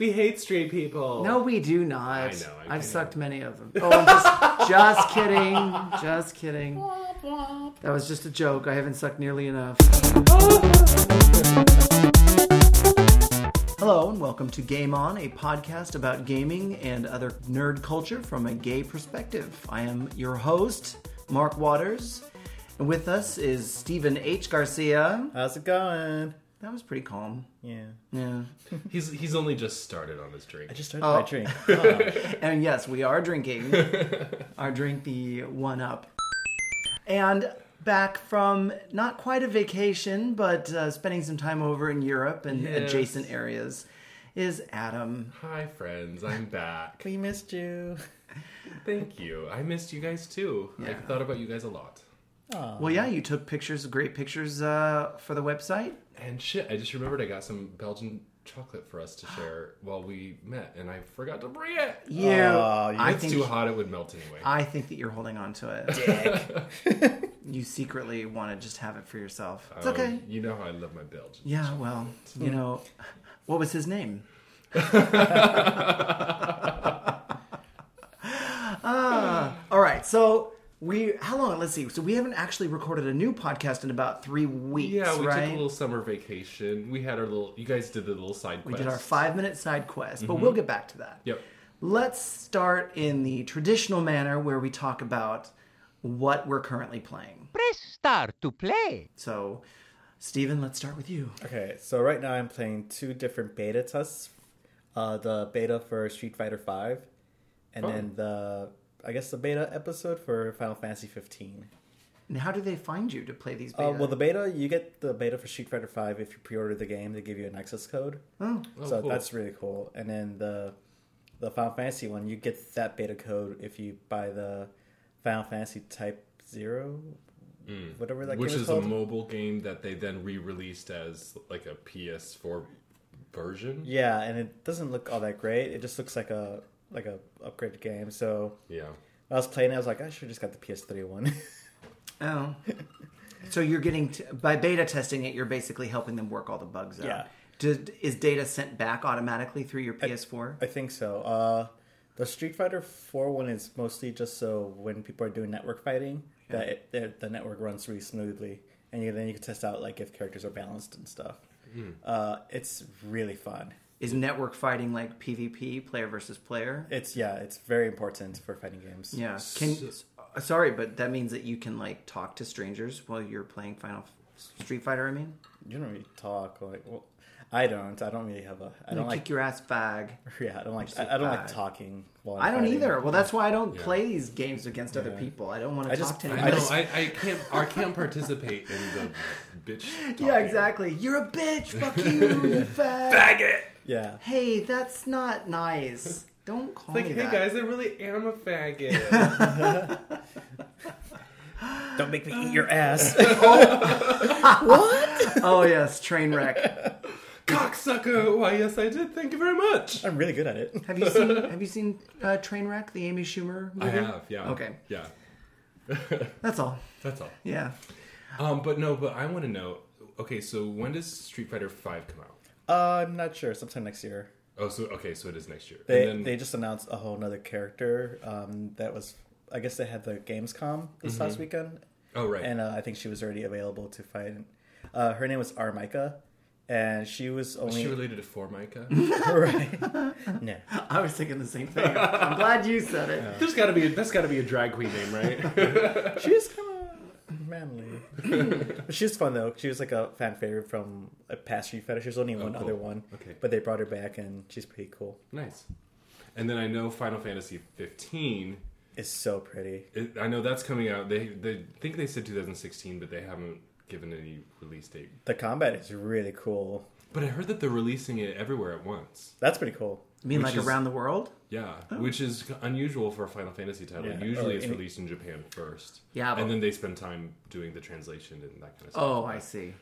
We hate straight people. No, we do not. I know, I I've know. sucked many of them. Oh, I'm just, just kidding. Just kidding. That was just a joke. I haven't sucked nearly enough. Hello, and welcome to Game On, a podcast about gaming and other nerd culture from a gay perspective. I am your host, Mark Waters, and with us is Stephen H. Garcia. How's it going? That was pretty calm. Yeah. Yeah. He's he's only just started on his drink. I just started Oh. my drink. And yes, we are drinking our drink, the One Up. And back from not quite a vacation, but uh, spending some time over in Europe and Yes. adjacent areas is Adam. Hi friends, I'm back. we missed you. Thank you. I missed you guys too. I thought about you guys a lot. Aw. Well, yeah, you took pictures, great pictures uh, for the website. And shit, I just remembered I got some Belgian chocolate for us to share while we met, and I forgot to bring it. You, Aw, you- I it's think, too hot; it would melt anyway. I think that you're holding on to it. Dick. you secretly want to just have it for yourself. It's Um, okay. You know how I love my Belgian. Yeah, well, you know, what was his name? ah, all right. So we, how long? Let's see. So we haven't actually recorded a new podcast in about three weeks. Yeah, we right? took a little summer vacation. We had our little. You guys did the little side we quest. did our five-minute side quest, Mm-hmm. but we'll get back to that. Yep. Let's start in the traditional manner where we talk about what we're currently playing. Press start to play. So, Steven, let's start with you. Okay, so right now I'm playing two different beta tests. Uh, the beta for Street Fighter V, and Oh. then the I guess the beta episode for Final Fantasy 15. And how do they find you to play these? Uh, well, the beta you get the beta for Street Fighter V if you pre-order the game. They give you an access code, oh, Oh, so cool. that's really cool. And then the the Final Fantasy one, you get that beta code if you buy the Final Fantasy Type Zero, whatever that Mm. Which game is called. a mobile game that they then re-released as like a PS4 version. Yeah, and it doesn't look all that great. It just looks like a like a upgraded game. So Yeah. I was playing, it, I was like, I should have just got the PS3 one. Oh. So you're getting to, by beta testing it, you're basically helping them work all the bugs out. Yeah. Did, is data sent back automatically through your PS4? I think so. Uh, the Street Fighter 4 one is mostly just so when people are doing network fighting, that it, it- the network runs really smoothly, and you, then you can test out like if characters are balanced and stuff. Uh, it's really fun. Is network fighting like PvP, player versus player? It's yeah, it's very important for fighting games. Yeah. Can uh, sorry, but that means that you can like talk to strangers while you're playing Final Street Fighter. I mean, you don't really talk like well. I don't. I don't really have a. I don't kick like. your ass, fag. Yeah, I don't like. I, I don't like talking. While I'm I don't either. Well, that's why I don't Yeah. play these games against other people. I don't want to I talk just- to I I just- I, I can't. I can't participate in the bitch. yeah, exactly. You're a bitch. Fuck you, you fag. Faggot. Yeah. Hey, that's not nice. Don't call Like, me hey that. guys, I really am a faggot. Don't make me eat your ass. What? Oh yes, train wreck. Cocksucker. Why, yes, I did. Thank you very much. I'm really good at it. Have you seen Have you seen uh, Trainwreck, the Amy Schumer movie? I have. Yeah. Okay. Yeah. That's all. That's all. Yeah. Um, but no, but I want to know. Okay, so when does Street Fighter Five come out? Uh, I'm not sure. Sometime next year. Oh, so okay, so it is next year. They and then, they just announced a whole nother character. Um, that was I guess they had the Gamescom this last weekend, oh right. and uh, I think she was already available to fight. Uh, her name was R. Mika, and she was Is only she related to Formica? right. no, I was thinking the same thing. I'm glad you said it. There's got to be. A, that's got to be a drag queen name, right? she was kind of manly. but she was fun though. She was like a fan favorite from a past Street Fighter. She was only oh, one cool. other one, Okay. but they brought her back, and she's pretty cool. nice. And then I know Final Fantasy 15. is so pretty. It, I know that's coming out. They they think they said 2016, but they haven't given any release date. The combat is really cool. But I heard that they're releasing it everywhere at once. That's pretty cool. You mean like is- around the world? Yeah, oh. which is unusual for a Final Fantasy title. Yeah, Usually or it's released in Japan first. Yeah, but- and then they spend time doing the translation and that kind of stuff. Oh, I see.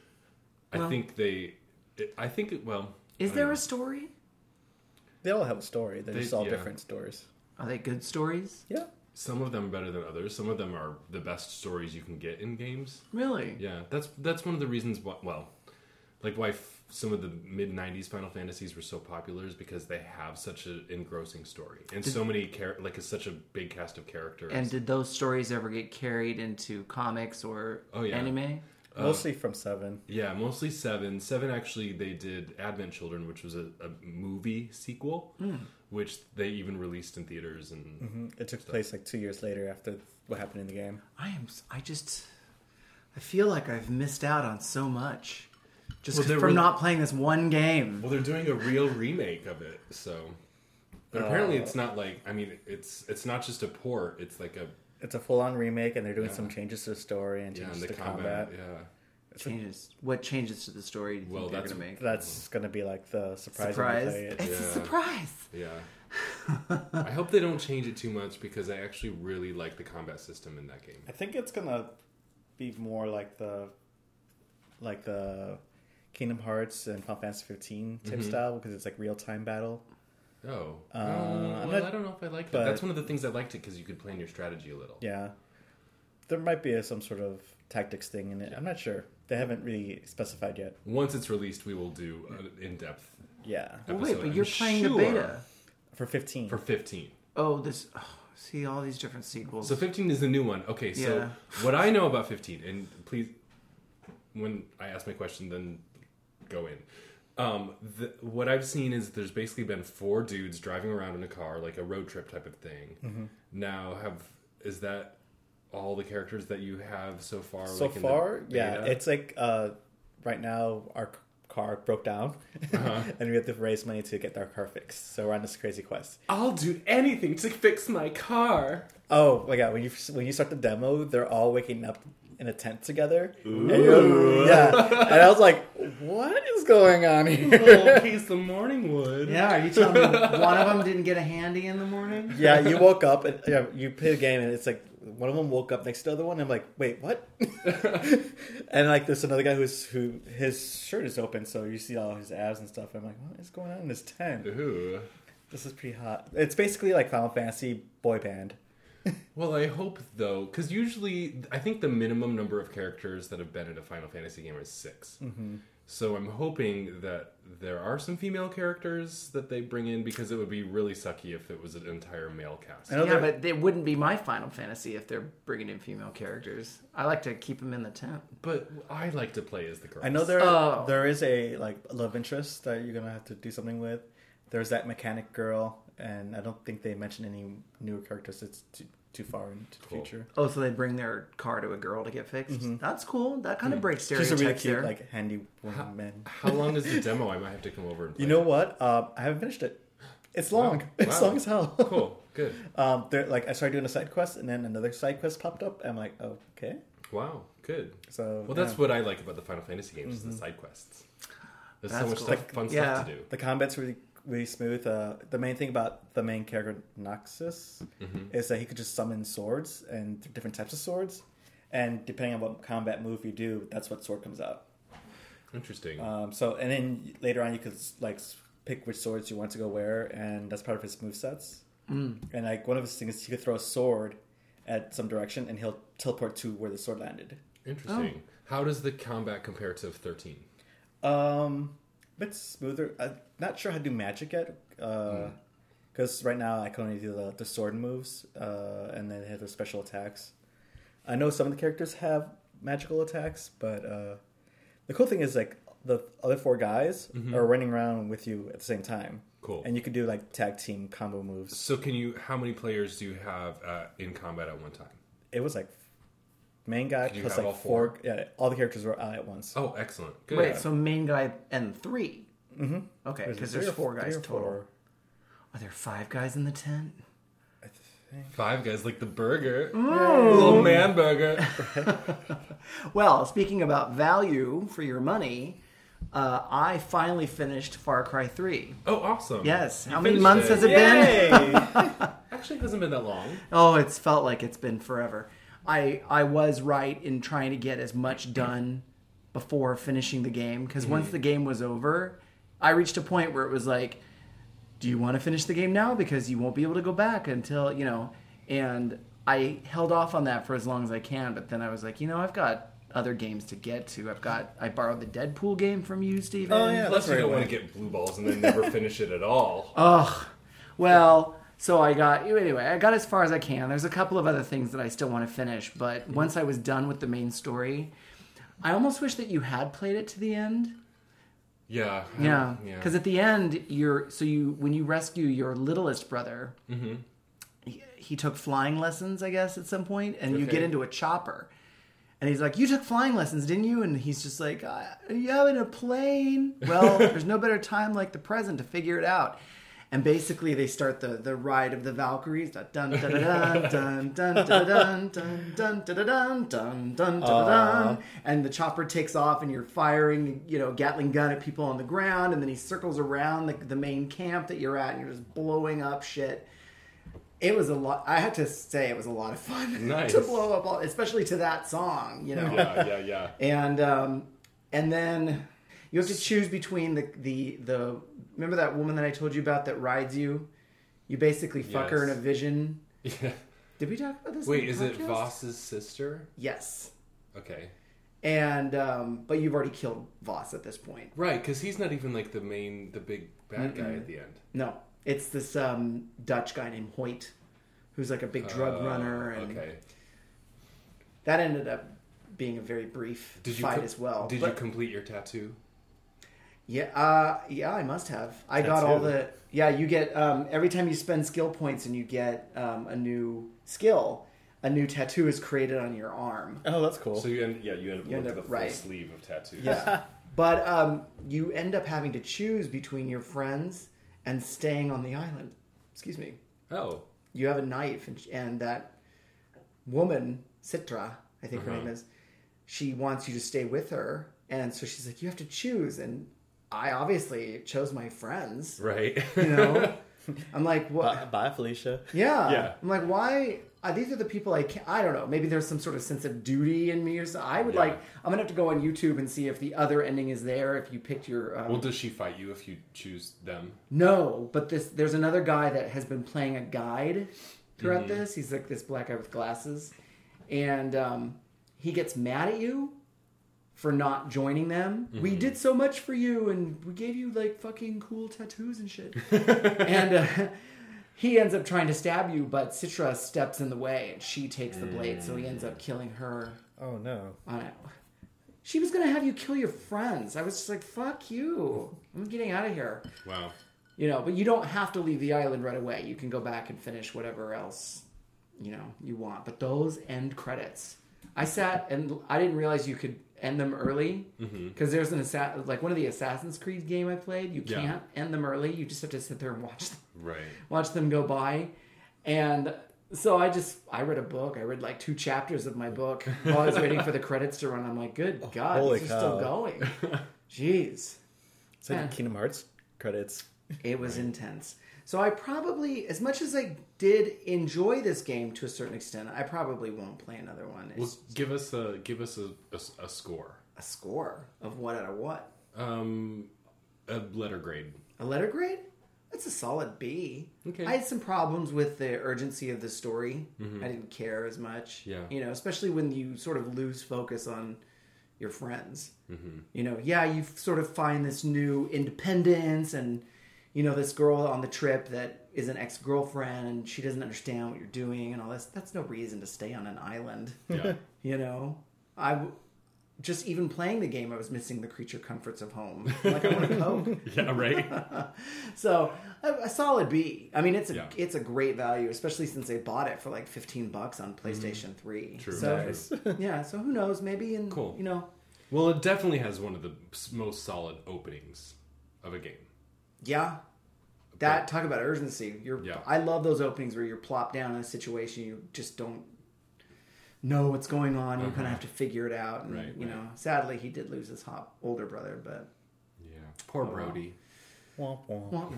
I well- think they. It, I think it. Well, Is there don't a story? They all have a story. They're They- just all yeah. different stories. Are they good stories? Yeah. Some of them are better than others. Some of them are the best stories you can get in games. Really? Yeah, that's that's one of the reasons why. Well, like why F- some of the mid '90s Final Fantasies were so popular is because they have such an engrossing story and so many char- like it's such a big cast of characters. And did those stories ever get carried into comics or Oh, yeah. anime? Uh, mostly from seven. yeah, mostly seven. Seven actually they did Advent Children, which was a, a movie sequel, hmm. which they even released in theaters and mm-hmm. It took place like two years later after what happened in the game. I am. i just. I feel like I've missed out on so much, just Well, 'cause- there from were- not playing this one game. Well, they're doing a real remake of it, so. But apparently, it's oh. not like I mean, it's it's not just a port. It's like a It's a full on remake, and they're doing Yeah. some changes to the story and yeah, changes and the to combat. combat. Yeah, Changes. What changes to the story do you Well, think they're that's- gonna make? That's gonna be like the surprise. Surprise! When you play it. It's a surprise. yeah. I hope they don't change it too much because I actually really like the combat system in that game. I think it's gonna be more like the like the Kingdom Hearts and Final Fantasy 15 type Mm-hmm. style because it's like real time battle. Oh, Uh, Uh, I'm well, not- I don't know if I like but- that. That's one of the things I liked it because you could plan your strategy a little. Yeah, there might be a, some sort of tactics thing in it. I'm not sure. They haven't really specified yet. Once it's released, we will do an in-depth Yeah, Well, wait, episode, but you're I'm playing the beta. for 15. for 15. Oh, this. Oh, see all these different sequels. So 15 is the new one. Okay, so Yeah. what I know about 15, and please, when I ask my question, then go in. Um, the, what I've seen is there's basically been four dudes driving around in a car, like a road trip type of thing. Mm-hmm. Now, have is that all the characters that you have so far? so like, far, yeah, it's like uh, right now our car broke down, Uh-huh. and we have to raise money to get our car fixed. So we're on this crazy quest. I'll do anything to fix my car. Oh my god! When you when you start the demo, they're all waking up in a tent together. And yeah, and I was like, "What is going on here?" Little piece of morning wood. yeah, are you telling me one of them didn't get a handy in the morning? yeah, you woke up and yeah, you play a game, and it's like one of them woke up next to the other one. And I'm like, "Wait, what?" and like, there's another guy who's who his shirt is open, so you see all his abs and stuff. I'm like, "What is going on in this tent? Ooh. This is pretty hot." It's basically like Final Fantasy boy band. Well, I hope though, because usually I think the minimum number of characters that have been in a Final Fantasy game is 6 Mm-hmm. So I'm hoping that there are some female characters that they bring in because it would be really sucky if it was an entire male cast. Yeah, they're- but it wouldn't be my Final Fantasy if they're bringing in female characters. I like to keep them in the tent. But I like to play as the girls. I know there Oh. there is a like love interest that you're gonna have to do something with. There's that mechanic girl, and I don't think they mentioned any newer characters. It's too, too far into the future. Oh, so they bring their car to a girl to get fixed. That's cool. That kind of breaks She's a stereotypes really cute, there. like handy woman. How long is the demo? I might have to come over and play. You know it. what? Uh, I haven't finished it. It's long. Wow. It's Wow. long as hell. Cool. Good. um, like I started doing a side quest, and then another side quest popped up. I'm like, oh, okay. Wow. Good. So Well, that's yeah. what I like about the Final Fantasy games is the side quests. There's so much cool. stuff, fun Yeah. stuff to do. the combat's really really smooth. Uh, the main thing about the main character Noctis Mm-hmm. is that he could just summon swords and different types of swords, and depending on what combat move you do, that's what sword comes out. Interesting. Um, so and then later on, you could like pick which swords you want to go where, and that's part of his move sets. Mm. And like one of his things is he could throw a sword at some direction, and he'll teleport to where the sword landed. Interesting. How does the combat compare to 13? Um, a bit smoother. I'm not sure how to do magic yet. Because right now I can only do the, the sword moves, uh, and then they have the special attacks. I know some of the characters have magical attacks, but uh, the cool thing is like the other four guys are running around with you at the same time. Cool. And you can do like tag team combo moves. So, can you? How many players do you have uh, in combat at one time? It was like main guy Did you plus have like all four. four? Yeah, all the characters were out at once. Oh, excellent. Good. Wait, so main guy and 3 Mm-hmm. Okay, There's because three there's or- four three guys or total. four. Are there five guys in the tent? I think. Five guys like the burger, Mm. little man burger. Well, speaking about value for your money, uh, I finally finished Far Cry 3. Oh, awesome. Yes. You How many finished months has it been? Actually, it hasn't been that long. Oh, it's felt like it's been forever. I I was right in trying to get as much done before finishing the game because once the game was over, I reached a point where it was like, do you want to finish the game now because you won't be able to go back until, you know, and I held off on that for as long as I can, but then I was like, you know, I've got other games to get to. I've got I borrowed the Deadpool game from you, Steven. Oh, yeah. Plus, that's you right don't want to get blue balls and then never finish it at all. Ugh. Well, so I got anyway. I got as far as I can. There's a couple of other things that I still want to finish, but once I was done with the main story, I almost wish that you had played it to the end. Yeah. Yeah, don't- yeah. because at the end, you're so you when you rescue your littlest brother, he, he took flying lessons, I guess, at some point, and you get into a chopper, and he's like, "You took flying lessons, didn't you?" And he's just like, uh, "Yeah, in a plane." Well, there's no better time like the present to figure it out. And basically, they start the, the ride of the Valkyries. Dun dun dun dun dun dun dun dun dun dun dun dun dun dun dun And the chopper takes off, and you're firing, you know, Gatling gun at people on the ground. And then he circles around the, the main camp that you're at, and you're just blowing up shit. It was a lot. I have to say, it was a lot of fun Nice. to blow up, all, especially to that song. You know, Yeah, yeah, yeah. and um, and then you have to choose between the the the remember that woman that I told you about that rides you. You basically fuck her in a vision. yeah. Did we talk about this? Wait, is it? Vaas's sister? Yes. Okay. And um, but you've already killed Vaas at this point. Right, because he's not even like the main, the big bad guy at the end. No, it's this um, Dutch guy named Hoyt, who's like a big drug Oh, runner, and Okay. that ended up being a very brief Did you fight com- as well. Did But- you complete your tattoo? Yeah, uh, yeah, I must have. I got all Tattoo. the. Yeah, you get um, every time you spend skill points and you get um, a new skill, a new tattoo is created on your arm. Oh, that's cool. So you end, yeah, you end up You end going up- the full right. sleeve of tattoos. Yeah, but um, you end up having to choose between your friends and staying on the island. Excuse me. Oh, You have a knife, and, and that woman, Citra, I think her Uh-huh. name is, she wants you to stay with her, and so she's like, you have to choose, and I obviously chose my friends. right. You know, I'm like, what? Bye, bye, Felicia. Yeah. Yeah. I'm like, why? Uh, these are the people I can't. I don't know. Maybe there's some sort of sense of duty in me or something. I would Yeah. like. I'm gonna have to go on YouTube and see if the other ending is there. If you picked your. Um, well, does she fight you if you choose them? no, but this there's another guy that has been playing a guide throughout Mm-hmm. this. He's like this black guy with glasses, and um, he gets mad at you for not joining them. We Mm-hmm. did so much for you, and we gave you like fucking cool tattoos and shit. and uh, he ends up trying to stab you, but Citra steps in the way, and she takes the blade, so he ends up killing her Oh no. on it. She was gonna have you kill your friends. I was just like, "Fuck you! I'm getting out of here." Wow. You know, but you don't have to leave the island right away. You can go back and finish whatever else you know you want. But those end credits, I sat and I didn't realize you could end them early mm-hmm. because there's an assa- like one of the Assassin's Creed game I played. You Yeah. can't end them early. You just have to sit there and watch them, Right. watch them go by, and. So I just I read a book. I read like two chapters of my book while I was waiting for the credits to run. I'm like, good oh, God, Holy these are still going. Jeez. It's like Yeah. Kingdom Hearts credits. It was intense. So I probably, as much as I did enjoy this game to a certain extent, I probably won't play another one. Well, give us a give us a, a, a score. a score of what out of what? Um, a letter grade. A letter grade? That's a solid B. Okay. I had some problems with the urgency of the story. I didn't care as much. Yeah. You know, especially when you sort of lose focus on your friends. You know, yeah, you sort of find this new independence and, you know, this girl on the trip that is an ex girlfriend and she doesn't understand what you're doing and all this. That's no reason to stay on an island. Yeah. You know, I w- just even playing the game, I was missing the creature comforts of home. Like I want to cope. yeah. Right. So a, a solid B. I mean, it's a Yeah. it's a great value, especially since they bought it for like fifteen bucks on PlayStation Three. Mm-hmm. True. So Nice. yeah. So who knows? Maybe in Cool. you know, Well, it definitely has one of the most solid openings of a game. yeah. That talk about urgency. You're. Yeah. I love those openings where you're plopped down in a situation you just don't know what's going on. You kind of have to figure it out. And, Uh-huh. Right, You right. know, sadly, he did lose his hop older brother, but. Yeah. Poor Brody. Womp womp. Wah,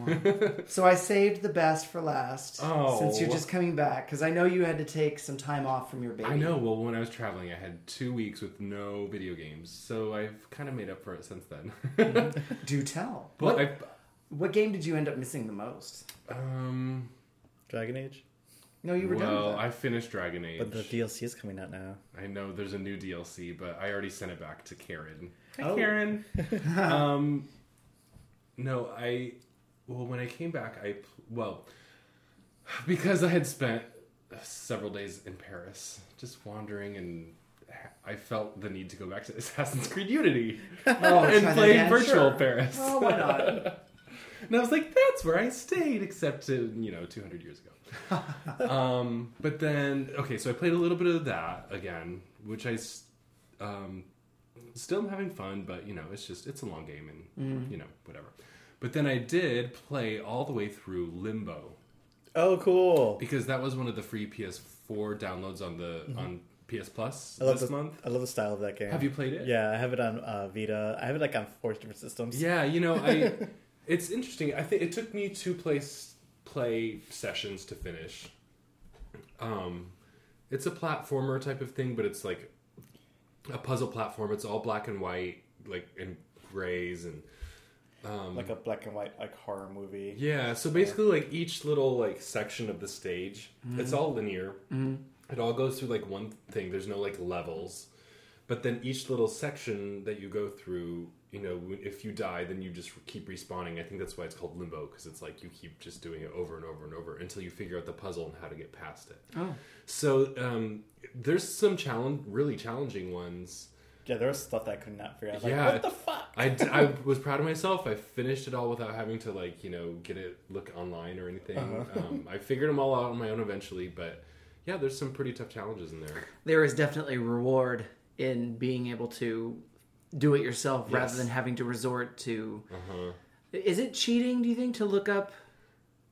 wah. so I saved the best for last. Oh. Since you're just coming back, because I know you had to take some time off from your baby. I know. Well, when I was traveling, I had two weeks with no video games, so I've kind of made up for it since then. Do tell. but what, I, what game did you end up missing the most? um, Dragon Age. No, you were done. well. I finished Dragon Age. But the DLC is coming out now. I know there's a new DLC, but I already sent it back to Karen. Hi, Oh. Karen. um, no, I. Well, when I came back, I well, because I had spent several days in Paris, just wandering, and I felt the need to go back to Assassin's Creed Unity Oh, and play virtual Sure. Paris. Oh, why not? And I was like, that's where I stayed, except to, you know, 200 years ago. um, but then, okay, so I played a little bit of that again, which I um, still am having fun, but, you know, it's just, it's a long game and, you know, whatever. But then I did play all the way through Limbo Oh, cool! because that was one of the free PS4 downloads on the on PS Plus I love this the month. I love the style of that game. Have you played it? Yeah, I have it on uh, Vita. I have it like on four different systems. Yeah, you know, I it's interesting. I think it took me two place play sessions to finish. Um, it's a platformer type of thing, but it's like a puzzle platform. It's all black and white, like and grays and um, like a black and white like horror movie. yeah. So basically, like each little like section of the stage, it's all linear. It all goes through like one thing. There's no like levels, but then each little section that you go through, you know, if you die, then you just keep respawning. I think that's why it's called limbo because it's like you keep just doing it over and over and over until you figure out the puzzle and how to get past it. Oh. So um, there's some challenge, really challenging ones. Yeah, there was stuff that I could not figure out. Like, Yeah. what the fuck? I, I was proud of myself. I finished it all without having to like you know get it look online or anything. Um, I figured them all out on my own eventually, but yeah, there's some pretty tough challenges in there. there is definitely reward in being able to do it yourself rather than having to resort to. Uh-huh. Is it cheating? Do you think to look up?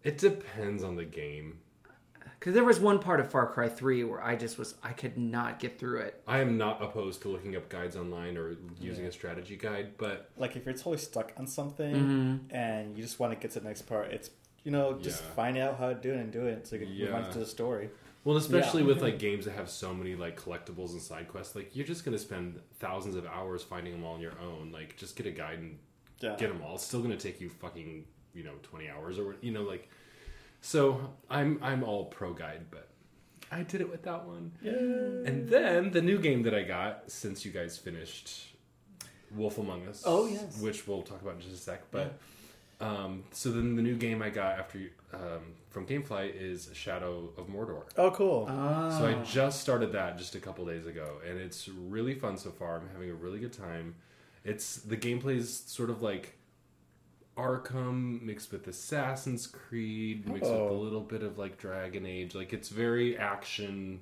It depends on the game. Because there was one part of Far Cry Three where I just was I could not get through it. I am not opposed to looking up guides online or using a strategy guide, but like if you're totally stuck on something Mm-hmm. and you just want to get to the next part, it's you know just Yeah. find out how to do it and do it so you can move on to the story. Well, especially with like mm-hmm. games that have so many like collectibles and side quests, like you're just gonna spend thousands of hours finding them all on your own. Like, just get a guide and Yeah. get them all. It's still gonna take you fucking you know twenty hours or you know like. So I'm I'm all pro guide, but I did it with that one. And then the new game that I got since you guys finished Wolf Among Us. Oh, yes. which we'll talk about in just a sec. But um, so then the new game I got after um, from GameFly is Shadow of Mordor. Oh, cool. So I just started that just a couple days ago, and it's really fun so far. I'm having a really good time. It's the gameplay is sort of like Arkham mixed with Assassin's Creed, mixed with a Oh. little bit of like Dragon Age. Like it's very action,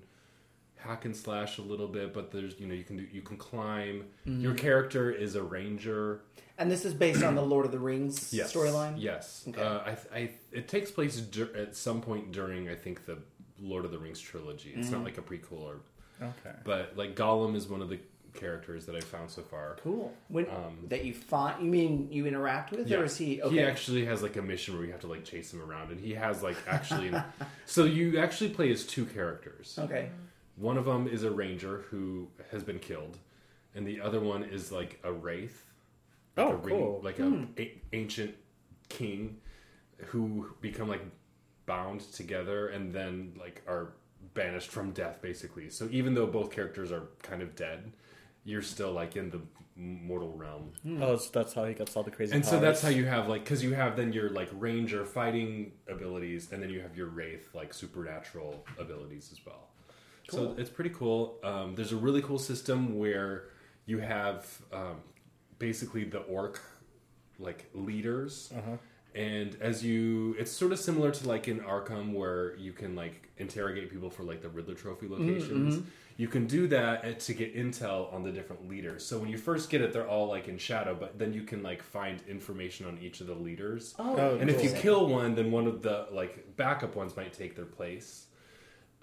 hack and slash a little bit, but there's you know you can do you can climb. Your character is a ranger. And this is based on the Lord of the Rings Yes. storyline. Yes. Okay. Uh, I, I, it takes place dur- at some point during I think the Lord of the Rings trilogy. It's not like a prequel or okay. but like Gollum is one of the characters that I found so far. Cool. When Um, that you find, you mean you interact with, Yeah. or is he? Okay. He actually has like a mission where you have to like chase him around, and he has like actually. so you actually play as two characters. okay. One of them is a ranger who has been killed, and the other one is like a wraith. Like Oh, a ring- cool. like a, hmm. a ancient king who become like bound together and then like are banished from death basically. So even though both characters are kind of dead, you're still like in the mortal realm. Hmm. Oh, so that's how he gets all the crazy. And so that's how you have like because you have then your like ranger fighting abilities, and then you have your wraith like supernatural abilities as well. So it's pretty cool. Um, there's a really cool system where you have um, basically the orc like leaders. And as you, it's sort of similar to like in Arkham, where you can like interrogate people for like the Riddler Trophy locations. You can do that uh, to get intel on the different leaders. So when you first get it, they're all like in shadow, but then you can like find information on each of the leaders. Oh, and if you kill one, then one of the like backup ones might take their place.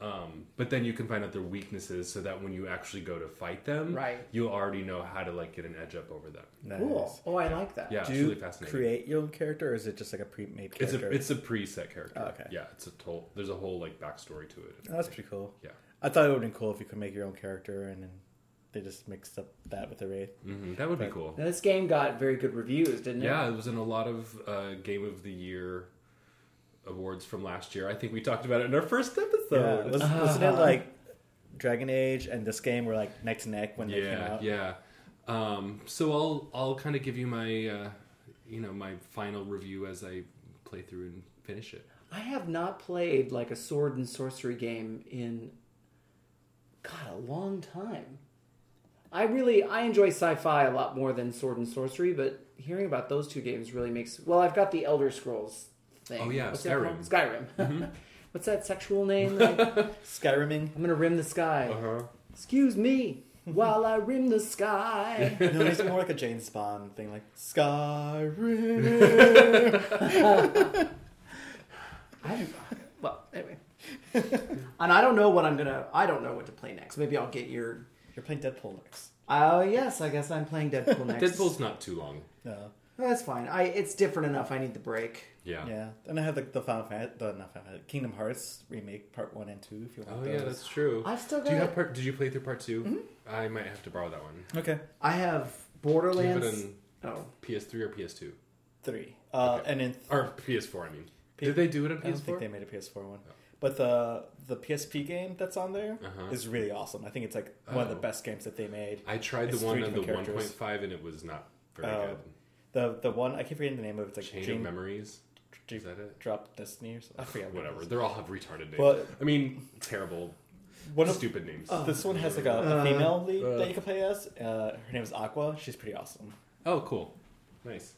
Um, but then you can find out their weaknesses, so that when you actually go to fight them, Right. you already know how to like get an edge up over them. Nice. Cool. Oh, I like that. Yeah, Do it's you really fascinating. create your own character, or is it just like a pre-made It's character? a it's a preset character. Oh, okay. Yeah, it's a whole. There's a whole like backstory to it. Oh, that's pretty cool. Yeah. I thought it would have been cool if you could make your own character and then they just mixed up that with the wraith. hmm That would be cool. Now, this game got very good reviews, didn't it? Yeah, it was in a lot of uh, game of the year awards from last year. I think we talked about it in our first Yeah, episode. was, wasn't it like Dragon Age and this game were like neck to neck when they came out? yeah. Um, so I'll I'll kind of give you my uh, you know my final review as I play through and finish it. I have not played like a sword and sorcery game in God a long time. I really I enjoy sci-fi a lot more than sword and sorcery, but hearing about those two games really makes well. I've got the Elder Scrolls thing. Oh, yeah, What's that Skyrim. Mm-hmm. Skyrim. What's that sexual name? that I- Skyriming. I'm gonna rim the sky. huh. Excuse me, while I rim the sky. no, it's more like a James Bond thing, like Skyrim. I, well, anyway. and I don't know what I'm gonna. I don't know what to play next. Maybe I'll get your. You're playing Deadpool next. Oh yes, I guess I'm playing Deadpool next. Deadpool's not too long. No. Oh, that's fine. I it's different enough. I need the break. Yeah. Yeah, and I have the, the Final Fantasy, the not Final Fantasy, Kingdom Hearts remake part one and two. If you want Oh those. yeah, that's true. I've still Do you got- have part? Did you play through part 2 I might have to borrow that one. okay. I have Do you have it Borderlands. in Oh, PS3 or PS2 Three. Uh, Okay. and then or PS4? I mean, P- did they do it on I don't think PS4? they made a PS4 one. But the the PSP game that's on there is Uh-huh. really awesome. I think it's like one of the Oh. best games that they made. I tried It's the one three on the 1.5 and it was not very Oh. good. The the one I keep forgetting the name of it. It's like Chain Dream, of Memories. Dream- Is that it? Drop Destiny or something. I forget. Whatever. is. They all have retarded names. But- I mean, terrible, One of stupid names. this one has like a, a female lead that you can play as. Uh, her name is Aqua. She's pretty awesome. oh, cool. Nice.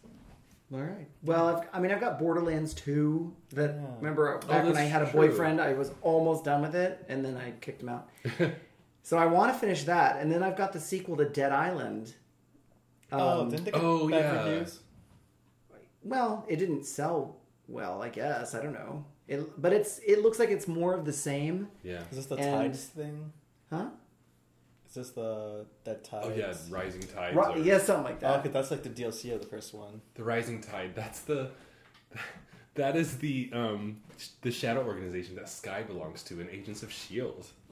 all right. Well, I've, I mean, I've got Borderlands 2. That Yeah. remember back when I had a true. boyfriend, I was almost done with it, and then I kicked him out. so I want to finish that, and then I've got the sequel to Dead Island. Oh, Um, didn't they get oh, bad yeah. reviews? Well, it didn't sell well, I guess. I don't know. It, but it's it looks like it's more of the same, Yeah. Is this the And- tides thing? huh? Is this the that tides? Oh yeah, Rising Tide. Right, yeah, something like Oh, that. okay, that's like the DLC of the first one. The Rising Tide. That's the. That is the um the shadow organization that Skye belongs to in Agents of Shield.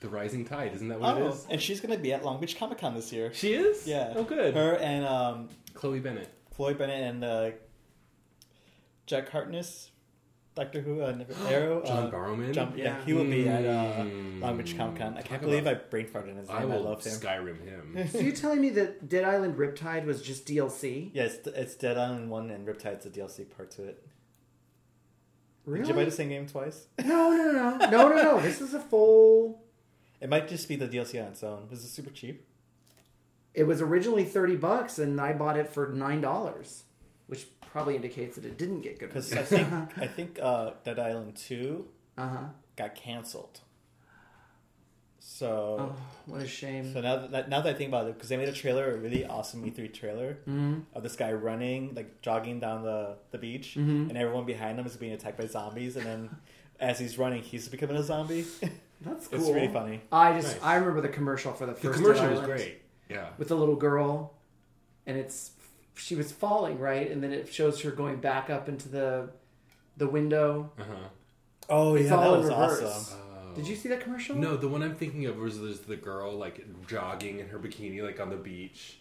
the Rising Tide, isn't that what it Oh, is? and she's gonna be at Long Beach Comic Con this year. She is. Yeah. Oh, good. Her and um, Chloe Bennet. Chloe Bennet and uh, Jack Harkness, Doctor Who, uh, Arrow. John uh, Barrowman. John, yeah, Yeah. he will be at uh, Mm. Long Beach Comic Con. I can't believe I about- brain farted his name. I I, love him. Skyrim him. So you're telling me that Dead Island Riptide was just DLC? Yeah, it's, it's Dead Island 1 and Riptide's a DLC part to it. Really? Did you buy the same game twice? No, no, no, no, no, no, no. This is a full. It might just be the DLC on its own. Was it super cheap? It was originally thirty bucks, and I bought it for nine dollars, which probably indicates that it didn't get good. Because I think I think uh, Dead Island 2 Uh huh. got canceled. So Oh, what a shame. So now that now that I think about it, because they made a trailer, a really awesome E3 trailer Mhm. of this guy running, like jogging down the, the beach, Mhm. and everyone behind him is being attacked by zombies, and then as he's running, he's becoming a zombie. That's cool. it's really funny. I just Nice. I remember the commercial for the The first. commercial was great. Yeah. with the little girl, and it's she was falling right, and then it shows her going back up into the the window. Uh huh. Oh It's yeah, that was reverse. awesome. Did you see that commercial? No, the one I'm thinking of was there's the girl like jogging in her bikini like on the beach,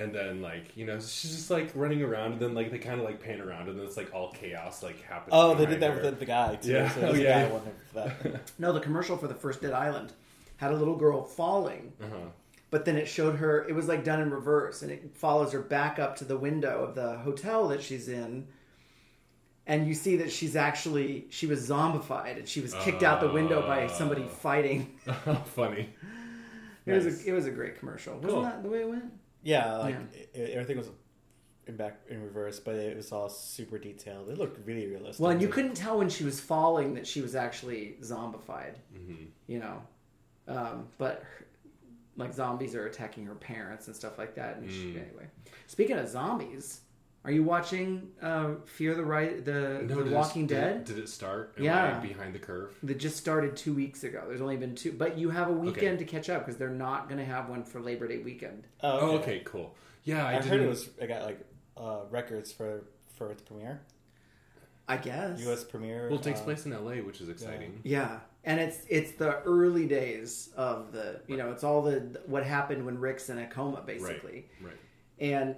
and then like you know she's just like running around, and then like they kind of like pan around, and then it's like all chaos like happening. Oh, they did that her. with the, the guy too. Yeah. So Oh, yeah. guy one for that. No, the commercial for the first Dead Island had a little girl falling, Uh-huh. but then it showed her. It was like done in reverse, and it follows her back up to the window of the hotel that she's in. And you see that she's actually she was zombified, and she was kicked out the window by somebody fighting. Funny. It was a, it was a great commercial. Wasn't Cool. that the way it went? Yeah, like Yeah. It, everything was in back in reverse, but it was all super detailed. It looked really realistic. Well, and you couldn't tell when she was falling that she was actually zombified. Mm-hmm. You know, um, but her, like zombies are attacking her parents and stuff like that. And she, Mm. anyway, speaking of zombies, are you watching uh, Fear the Right the, No, the Walking it- Dead? Did it start? Am Yeah. I behind the curve. That just started two weeks ago. There's only been two, but you have a weekend to catch up because they're not going to have one for Labor Day weekend. Oh, Oh, okay, cool. Yeah, I, I, heard didn't. it was. I got like uh, records for for its premiere, I guess. U.S. premiere. Well, it takes uh, place in L.A., which is exciting. Yeah, and it's it's the early days of the you know it's all the what happened when Rick's in a coma basically, Right. and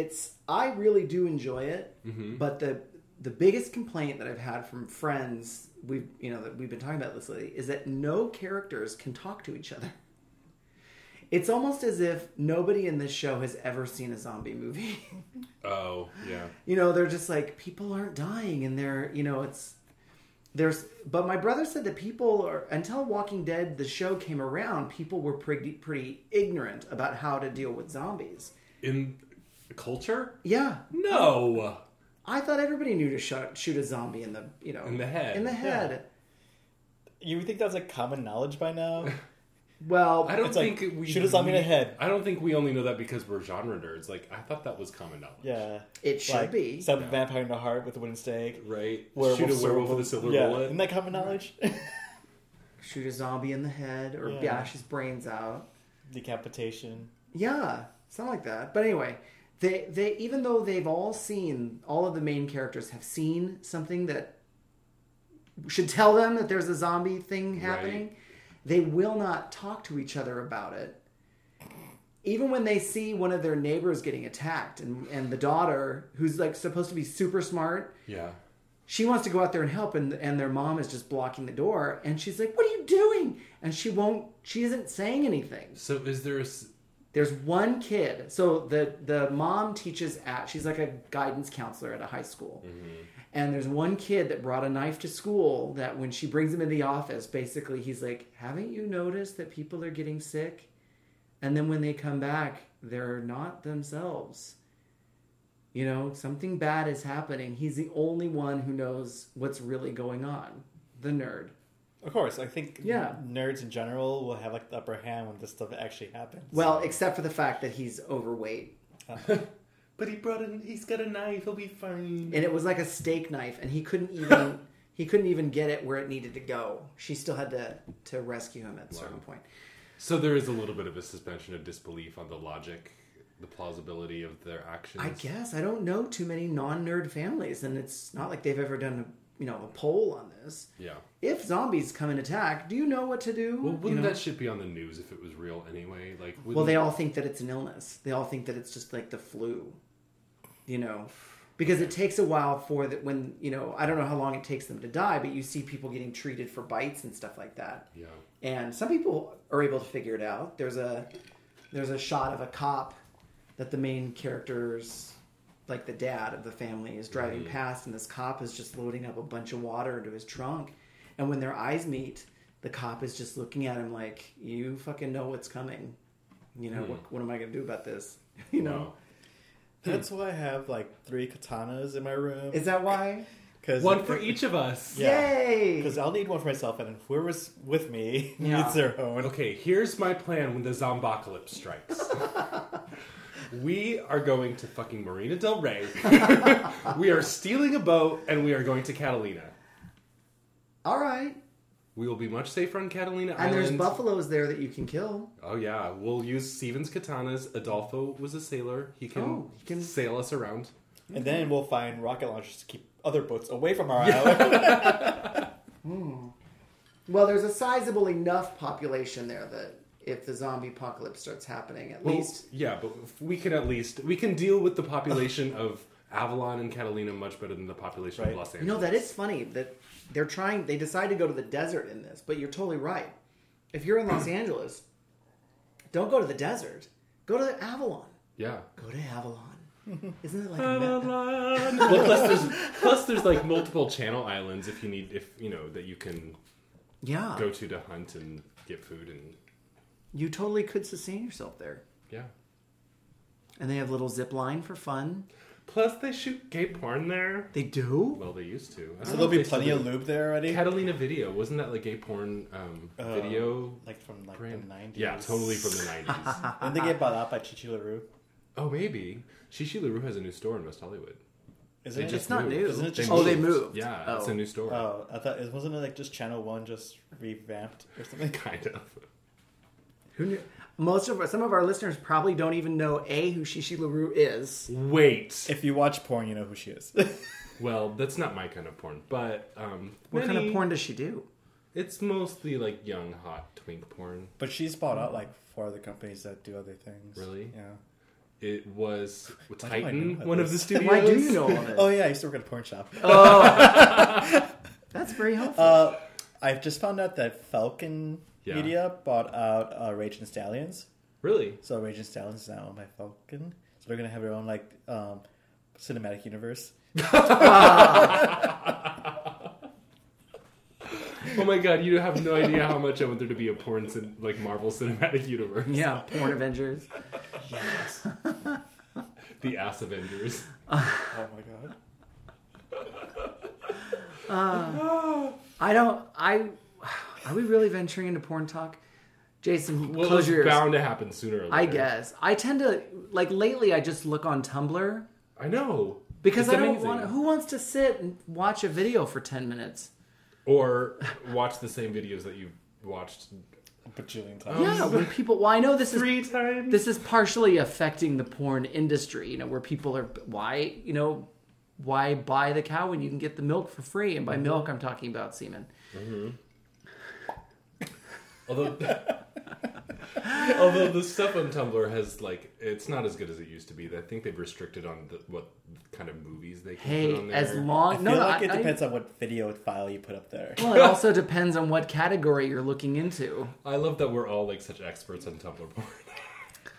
it's I really do enjoy it, Mm-hmm. but the the biggest complaint that I've had from friends we've you know that we've been talking about this lately is that no characters can talk to each other. It's almost as if nobody in this show has ever seen a zombie movie. Oh, yeah. you know, they're just like people aren't dying and they're, you know, it's there's but my brother said that people are until Walking Dead the show came around, people were pretty pretty ignorant about how to deal with zombies. In culture? Yeah. No. I thought everybody knew to shot, shoot a zombie in the, you know, In the head. In the head. You think that's like common knowledge by now? Well, I don't It's like, think we shoot a zombie in the head. I don't think we only know that because we're genre nerds. Like I thought that was common knowledge. Yeah. It should like, be. Stab a vampire in the heart with a wooden stake. Right. Werewolf, Shoot a werewolf with a silver yeah. bullet. Isn't that common knowledge? shoot a zombie in the head or Yeah. bash his brains out. Decapitation. Yeah, something like that. But anyway, they they even though they've all seen all of the main characters have seen something that should tell them that there's a zombie thing happening, they will not talk to each other about it. Even when they see one of their neighbors getting attacked and, and the daughter, who's like supposed to be super smart, Yeah. she wants to go out there and help and, and their mom is just blocking the door and she's like, What are you doing? And she won't she isn't saying anything So is there a there's one kid so the the mom teaches at she's like a guidance counselor at a high school. Mm-hmm. And there's one kid that brought a knife to school that when she brings him in the office basically he's like haven't you noticed that people are getting sick? And then when they come back they're not themselves. You know something bad is happening. He's the only one who knows what's really going on the nerd Of course, I think Yeah. nerds in general will have like the upper hand when this stuff actually happens. well except for the fact that he's overweight oh. But he brought in he's got a knife, he'll be fine. and it was like a steak knife and he couldn't even he couldn't even get it where it needed to go she still had to to rescue him at a certain point So there is a little bit of a suspension of disbelief on the logic, the plausibility of their actions. i guess i don't know too many non-nerd families and it's not like they've ever done a you know a poll on this Yeah. if zombies come and attack do you know what to do Well, wouldn't know? that shit be on the news if it was real anyway? Like, well they all think that it's an illness they all think that it's just like the flu you know because it takes a while for that when you know i don't know how long it takes them to die but you see people getting treated for bites and stuff like that Yeah. and some people are able to figure it out. There's a there's a shot of a cop that the main characters, like the dad of the family, is driving past, and this cop is just loading up a bunch of water into his trunk. And when their eyes meet, the cop is just looking at him like, "You fucking know what's coming. You know what? Hmm. What am I gonna do about this? you know." Wow. That's why I have like three katanas in my room. Is that why? Cause One for each of us. Yeah. Yay! Because I'll need one for myself, and whoever's with me Yeah. needs their own. Okay, here's my plan when the zombocalypse strikes. we are going to fucking Marina Del Rey. we are stealing a boat and we are going to Catalina. All right. We will be much safer on Catalina And there's buffaloes there that you can kill. Oh yeah, we'll use Steven's katanas. Adolfo was a sailor. He can, Oh, he can- sail us around. And then we'll find rocket launchers to keep other boats away from our island. Hmm. Well, there's a sizable enough population there that if the zombie apocalypse starts happening, at Well, least yeah, but we can at least we can deal with the population of Avalon and Catalina much better than the population Right. of Los angeles you Angeles. know that is funny that they're trying. They decide to go to the desert in this, but you're totally right. If you're in Los Angeles, don't go to the desert. Go to Avalon. yeah. Go to Avalon. Isn't it like a me- well, plus there's plus there's like multiple channel islands if you need if you know that you can yeah? go to to hunt and get food and You totally could sustain yourself there. yeah. And they have little zip line for fun. Plus they shoot gay porn there. They do. Well, they used to. I so don't know there'll if be they still plenty do. of lube there already. Catalina Video wasn't that like gay porn um, Uh, video? like from like brand? the nineties. Yeah, totally from the nineties. Didn't they get bought out by Chichi LaRue? oh, maybe. Chichi LaRue has a new store in West Hollywood. Is They it? just It's not moved. new. Isn't it just- oh, they moved. Yeah, it's Oh. a new store. Oh, I thought it wasn't it like just Channel One just revamped or something. kind of. Who knew? Most of our, some of our listeners probably don't even know a who Chichi LaRue is. Wait. If you watch porn, you know who she is. Well, that's not my kind of porn, but um, What kind of porn does she do? It's mostly like young, hot twink porn. but she's bought out like four other companies that do other things. Really? Yeah. it was do I know Titan, about one of the this? studios. Why do you know all this? Oh yeah, I used to work at a porn shop. That's very helpful. Uh, I've just found out that Falcon Yeah. Media bought out uh, Raging Stallions. Really? So Raging Stallions is now owned by Falcon. So they're gonna have their own like um, cinematic universe. Oh my god, you have no idea how much I want there to be a porn cin- like Marvel Cinematic Universe. yeah, porn Avengers. Yes. The Ass Avengers. oh my god. I don't. I are we really venturing into porn talk? Jason, Well, close it's your ears. bound to happen sooner or later. I guess I tend to like lately. I just look on Tumblr I know. because It's I don't amazing. want. Who wants to sit and watch a video for ten minutes? Or watch the same videos that you've watched A bajillion times. yeah, um, when people. Well, I know this is three times. this is partially affecting the porn industry. You know, where people are why you know why buy the cow when you can get the milk for free? And by mm-hmm. milk, I'm talking about semen. Mm-hmm. Although, although the stuff on Tumblr has like, it's not as good as it used to be. I think they've restricted on the, what kind of movies they can Hey, put on there. as I long feel no, no, like I- it I- depends on what video file you put up there. Well, it also depends on what category you're looking into. I love that we're all like such experts on Tumblr porn.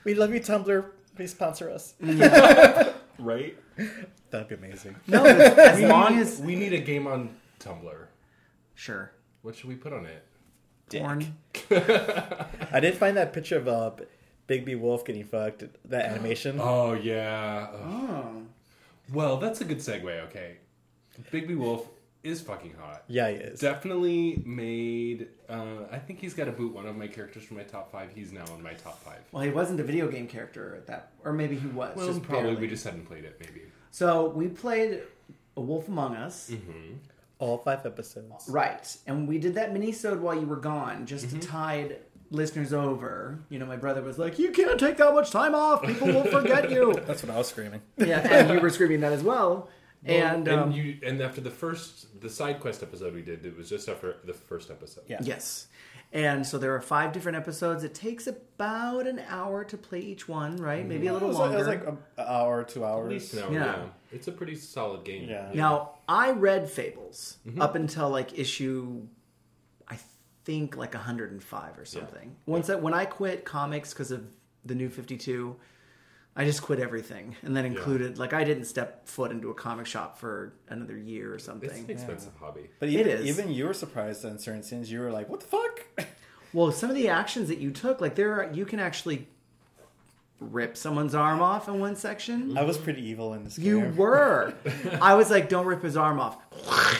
We love you, Tumblr. Please sponsor us. right? That'd be amazing. No, as, as long as we need a game on Tumblr. sure What should we put on it? Porn. I did find that picture of uh, Bigby Wolf getting fucked. That animation. Oh yeah. Ugh. Oh. Well, that's a good segue. Okay, Bigby Wolf is fucking hot. Yeah, he is. Definitely made. Uh, I think he's got to boot one of my characters from my top five. He's now in my top five. Well, he wasn't a video game character at that, or maybe he was. Well, just probably barely. we just hadn't played it. Maybe. So we played A Wolf Among Us, Mm-hmm. All five episodes. right? And we did that mini-sode while you were gone, just Mm-hmm. to tide listeners over. You know, my brother was like, "You can't take that much time off; people will forget you." That's what I was screaming. yeah, and you were screaming that as well. and and um, you and after the first the side quest episode we did, it was just after the first episode. Yeah. Yes. And so there are five different episodes. It takes about an hour to play each one, right? Maybe a It little was, like, it longer. was like an hour, two At hours. least an hour. Yeah. Yeah. it's a pretty solid game. Yeah. Now, I read Fables Mm-hmm. up until like issue, I think like 105 or something. Once I, when I quit comics because of the new 52, I just quit everything, and then included like I didn't step foot into a comic shop for another year or something. It's an expensive hobby. But It even, is. even you were surprised in certain scenes. You were like, "What the fuck?" Well, some of the actions that you took, like there, are, you can actually rip someone's arm off in one section. I was pretty evil in this game. You were. I was like, "Don't rip his arm off,"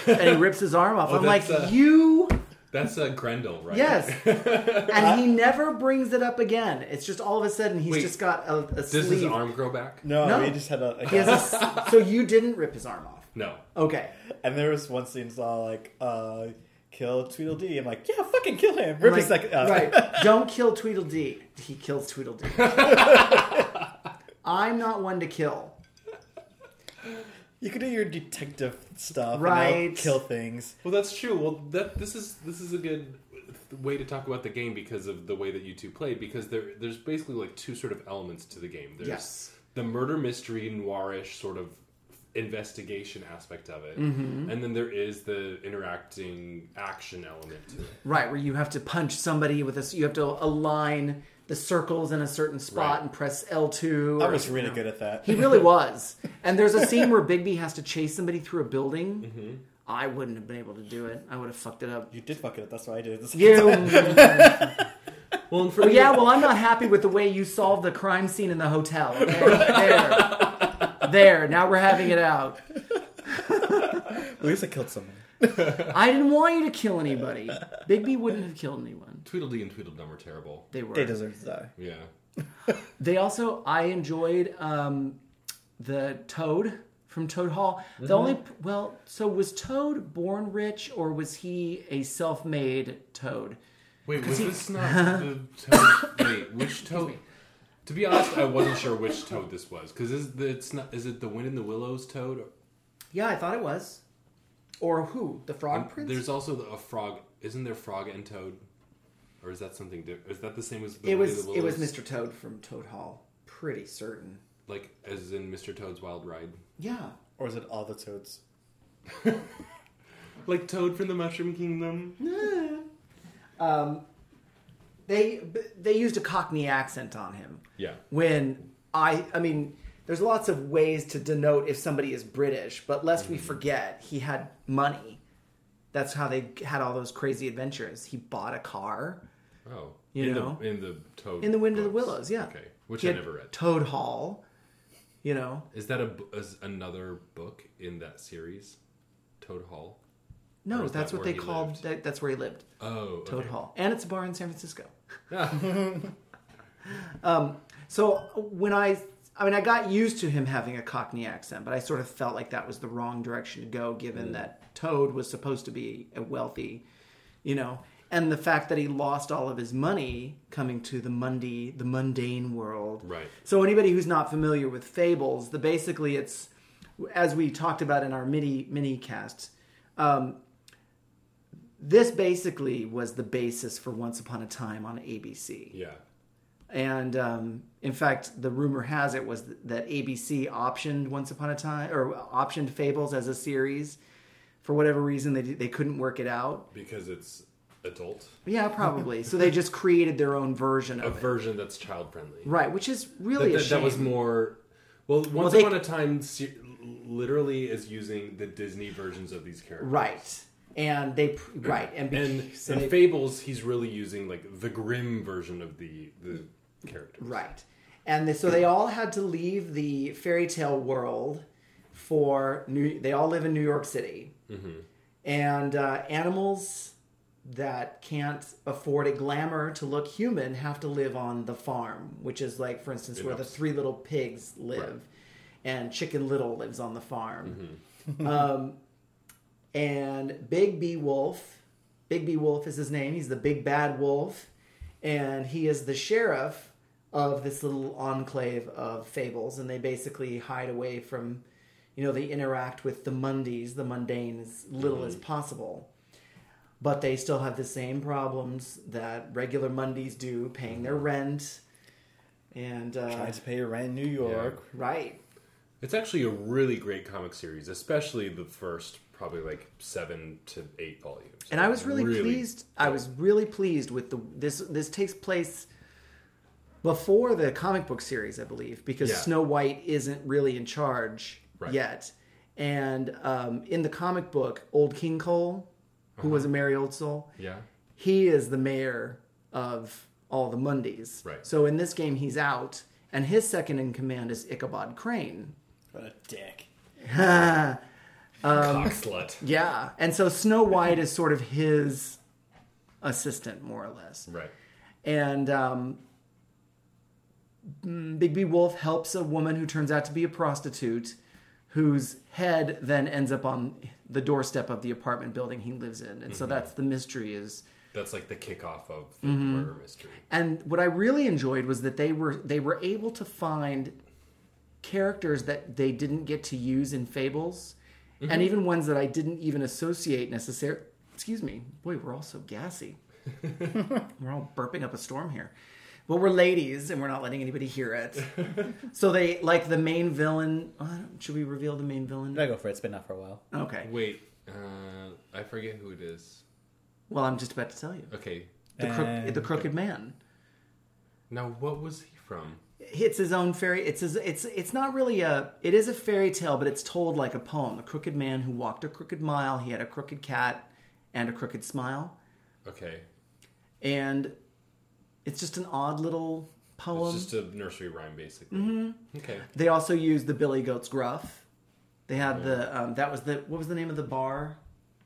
and he rips his arm off. Oh, I'm like, that's, uh, "You." That's uh, Grendel, right? Yes, and he never brings it up again. It's just all of a sudden he's Wait, just got a, a Does sleeve. his arm grow back? No, No. we just had a. a He has a s- so you didn't rip his arm off. No. Okay. and there was one scene saw like, uh, "Kill Tweedledee." I'm like, "Yeah, fucking kill him." Rip his Like, like, uh, right. Don't kill Tweedledee. He kills Tweedledee. I'm not one to kill. You could do your detective stuff, Right. And, kill things. Well, that's true. Well, that this is this is a good way to talk about the game because of the way that you two played. Because there there's basically like two sort of elements to the game. There's Yes. the murder mystery noirish sort of investigation aspect of it, Mm-hmm. and then there is the interacting action element to it. Right, where you have to punch somebody with this. You have to align the circles in a certain spot Right. and press L2. I was really good at that. He really was. And there's a scene where Bigby has to chase somebody through a building. Mm-hmm. I wouldn't have been able to do it. I would have fucked it up. You did fuck it up. That's why I did. This You. Well, yeah, well, I'm not happy with the way you solved the crime scene in the hotel. Okay? There. There. Now we're having it out. At least I killed someone. I didn't want you to kill anybody. Bigby wouldn't have killed anyone. Tweedledee and Tweedledum were terrible. They were. They deserve to die. Yeah. They also, I enjoyed um, the Toad from Toad Hall. The Mm-hmm. only, well, so was Toad born rich or was he a self-made Toad? Wait, was this not the toad? Wait, which toad? To be honest, I wasn't sure which toad this was because is the, it's not. Is it the Wind in the Willows toad? Yeah, I thought it was. Or who? The Frog Prince? There's also a frog. Isn't there frog and toad? Or is that something different? Is that the same as the it was the it was Mr. Toad from Toad Hall. Pretty certain. Like as in Mr. Toad's Wild Ride. Yeah. Or is it all the toads? Like Toad from the Mushroom Kingdom. Um, they they used a Cockney accent on him. Yeah. When I I mean, there's lots of ways to denote if somebody is British, but lest we forget, he had money. That's how they had all those crazy adventures. He bought a car Oh. You in know? the in the Toad in the Wind of the. Willows. Yeah. Okay. Which He I never read. Toad Hall. You know, Is that a is another book in that series? Toad Hall. no, that's that what they called. That, that's where he lived. Oh. Toad okay. Hall, and it's a bar in San Francisco. Ah, So when I, I mean, I got used to him having a Cockney accent, but I sort of felt like that was the wrong direction to go, given Mm. that Toad was supposed to be a wealthy, you know, and the fact that he lost all of his money coming to the Mundy, the mundane world. Right. So anybody who's not familiar with fables, the basically it's as we talked about in our mini mini cast. Um, this basically was the basis for Once Upon a Time on ABC. yeah. And um, in fact, the rumor has it was that ABC optioned Once Upon a Time or optioned Fables as a series. For whatever reason, they they couldn't work it out. Because it's adult. Yeah, probably. so they just created their own version A of it, version that's child friendly. right? Which is That, really a that, shame. that was more. Well, Once they- Upon a Time se- literally is using the Disney versions of these characters. right, and they right and be, And so in they- Fables, he's really using like the grim version of the the characters. Right. And they, so they all had to leave the fairy tale world for New. They all live in New York City, and uh, animals that can't afford a glamour to look human have to live on the farm, which is like, for instance, In where the three little pigs live, Right. and Chicken Little lives on the farm. um, and Bigby Wolf, Bigby Wolf is his name. He's the big bad wolf, and he is the sheriff of this little enclave of fables. And they basically hide away from, you know, they interact with the Mundies, the mundane, as little as possible. But they still have the same problems that regular Mundies do, paying their rent. And uh, Trying to pay your rent in New York. right, It's actually a really great comic series, especially the first probably like seven to eight volumes. and I was really, pleased. I was really pleased with the this. This takes place before the comic book series, I believe, because Yeah. Snow White isn't really in charge Right. yet. And um, in the comic book, Old King Cole, who was a merry old soul, Yeah. he is the mayor of all the Mundies. Right. So in this game, he's out, and his second in command is Ichabod Crane. What a dick. Cock slut. Yeah, and so Snow White is sort of his assistant, more or less. Right. And um, mm, Bigby Wolf helps a woman who turns out to be a prostitute, whose head then ends up on the doorstep of the apartment building he lives in. And so that's the mystery is. That's like the kickoff of the Mm-hmm. murder mystery. And what I really enjoyed was that they were they were able to find characters that they didn't get to use in fables, and even ones that I didn't even associate necessarily. Excuse me, boy, we're all so gassy. we're all burping up a storm here. Well, we're ladies, and we're not letting anybody hear it. so they like the main villain. Uh, should we reveal the main villain? I go for it. It's been out for a while. Okay. Wait, uh, I forget who it is. Well, I'm just about to tell you. Okay. The, crook, And- the crooked man. Now, what was he from? it's his own fairy it's his, it's it's not really a it is a fairy tale but it's told like a poem The crooked man who walked a crooked mile he had a crooked cat and a crooked smile Okay. and it's just an odd little poem It's just a nursery rhyme, basically. Mm-hmm. Okay. they also used the billy goat's gruff they had the um, that was the what was the name of the bar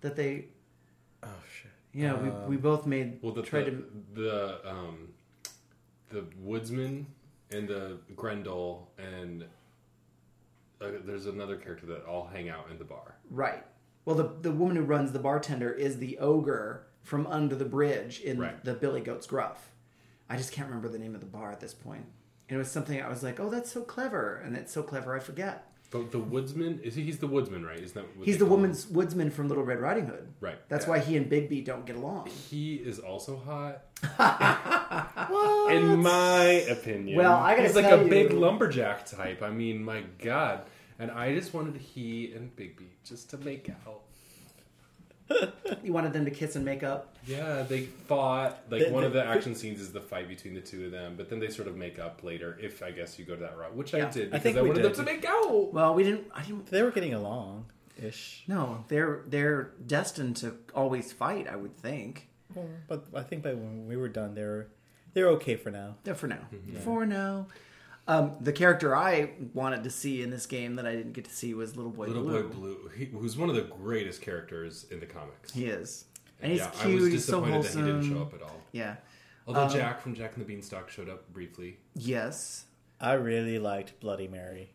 that they Oh shit. yeah we, we both made Well, the tried the, to the um the woodsman and the Grendel and uh, there's another character that all hang out in the bar. Right. Well, the the woman who runs the bartender is the ogre from Under the Bridge in Right. the Billy Goat's Gruff. I just can't remember the name of the bar at this point. It was something I was like, "Oh, that's so clever," and it's so clever I forget. The, the woodsman is he? He's the woodsman, right? Isn't that He's the call him? woman's woodsman from Little Red Riding Hood. Right. That's Yeah. why he and Bigby don't get along. He is also hot. In my opinion. Well, I gotta He's like a big lumberjack type. I mean, my God. And I just wanted he and Bigby just to make out. You wanted them to kiss and make up. Yeah, they fought. Like The- one of the- the action scenes is the fight between the two of them, but then they sort of make up later. If I guess you go to that route, which Yeah, I did I because I, think we wanted did. them to make out. Well, we didn't. I didn't. They were getting along ish. No, they're they're destined to always fight. I would think. But I think by when we were done, they were they're okay for now. They're for now. Mm-hmm. For now. Um, the character I wanted to see in this game that I didn't get to see was Little Boy Little Blue. Little Boy Blue, he, who's one of the greatest characters in the comics. He is, and he's yeah, cute. I was he's so disappointed wholesome. that he didn't show up at all. Yeah. Although Um, Jack from Jack and the Beanstalk showed up briefly. Yes. I really liked Bloody Mary.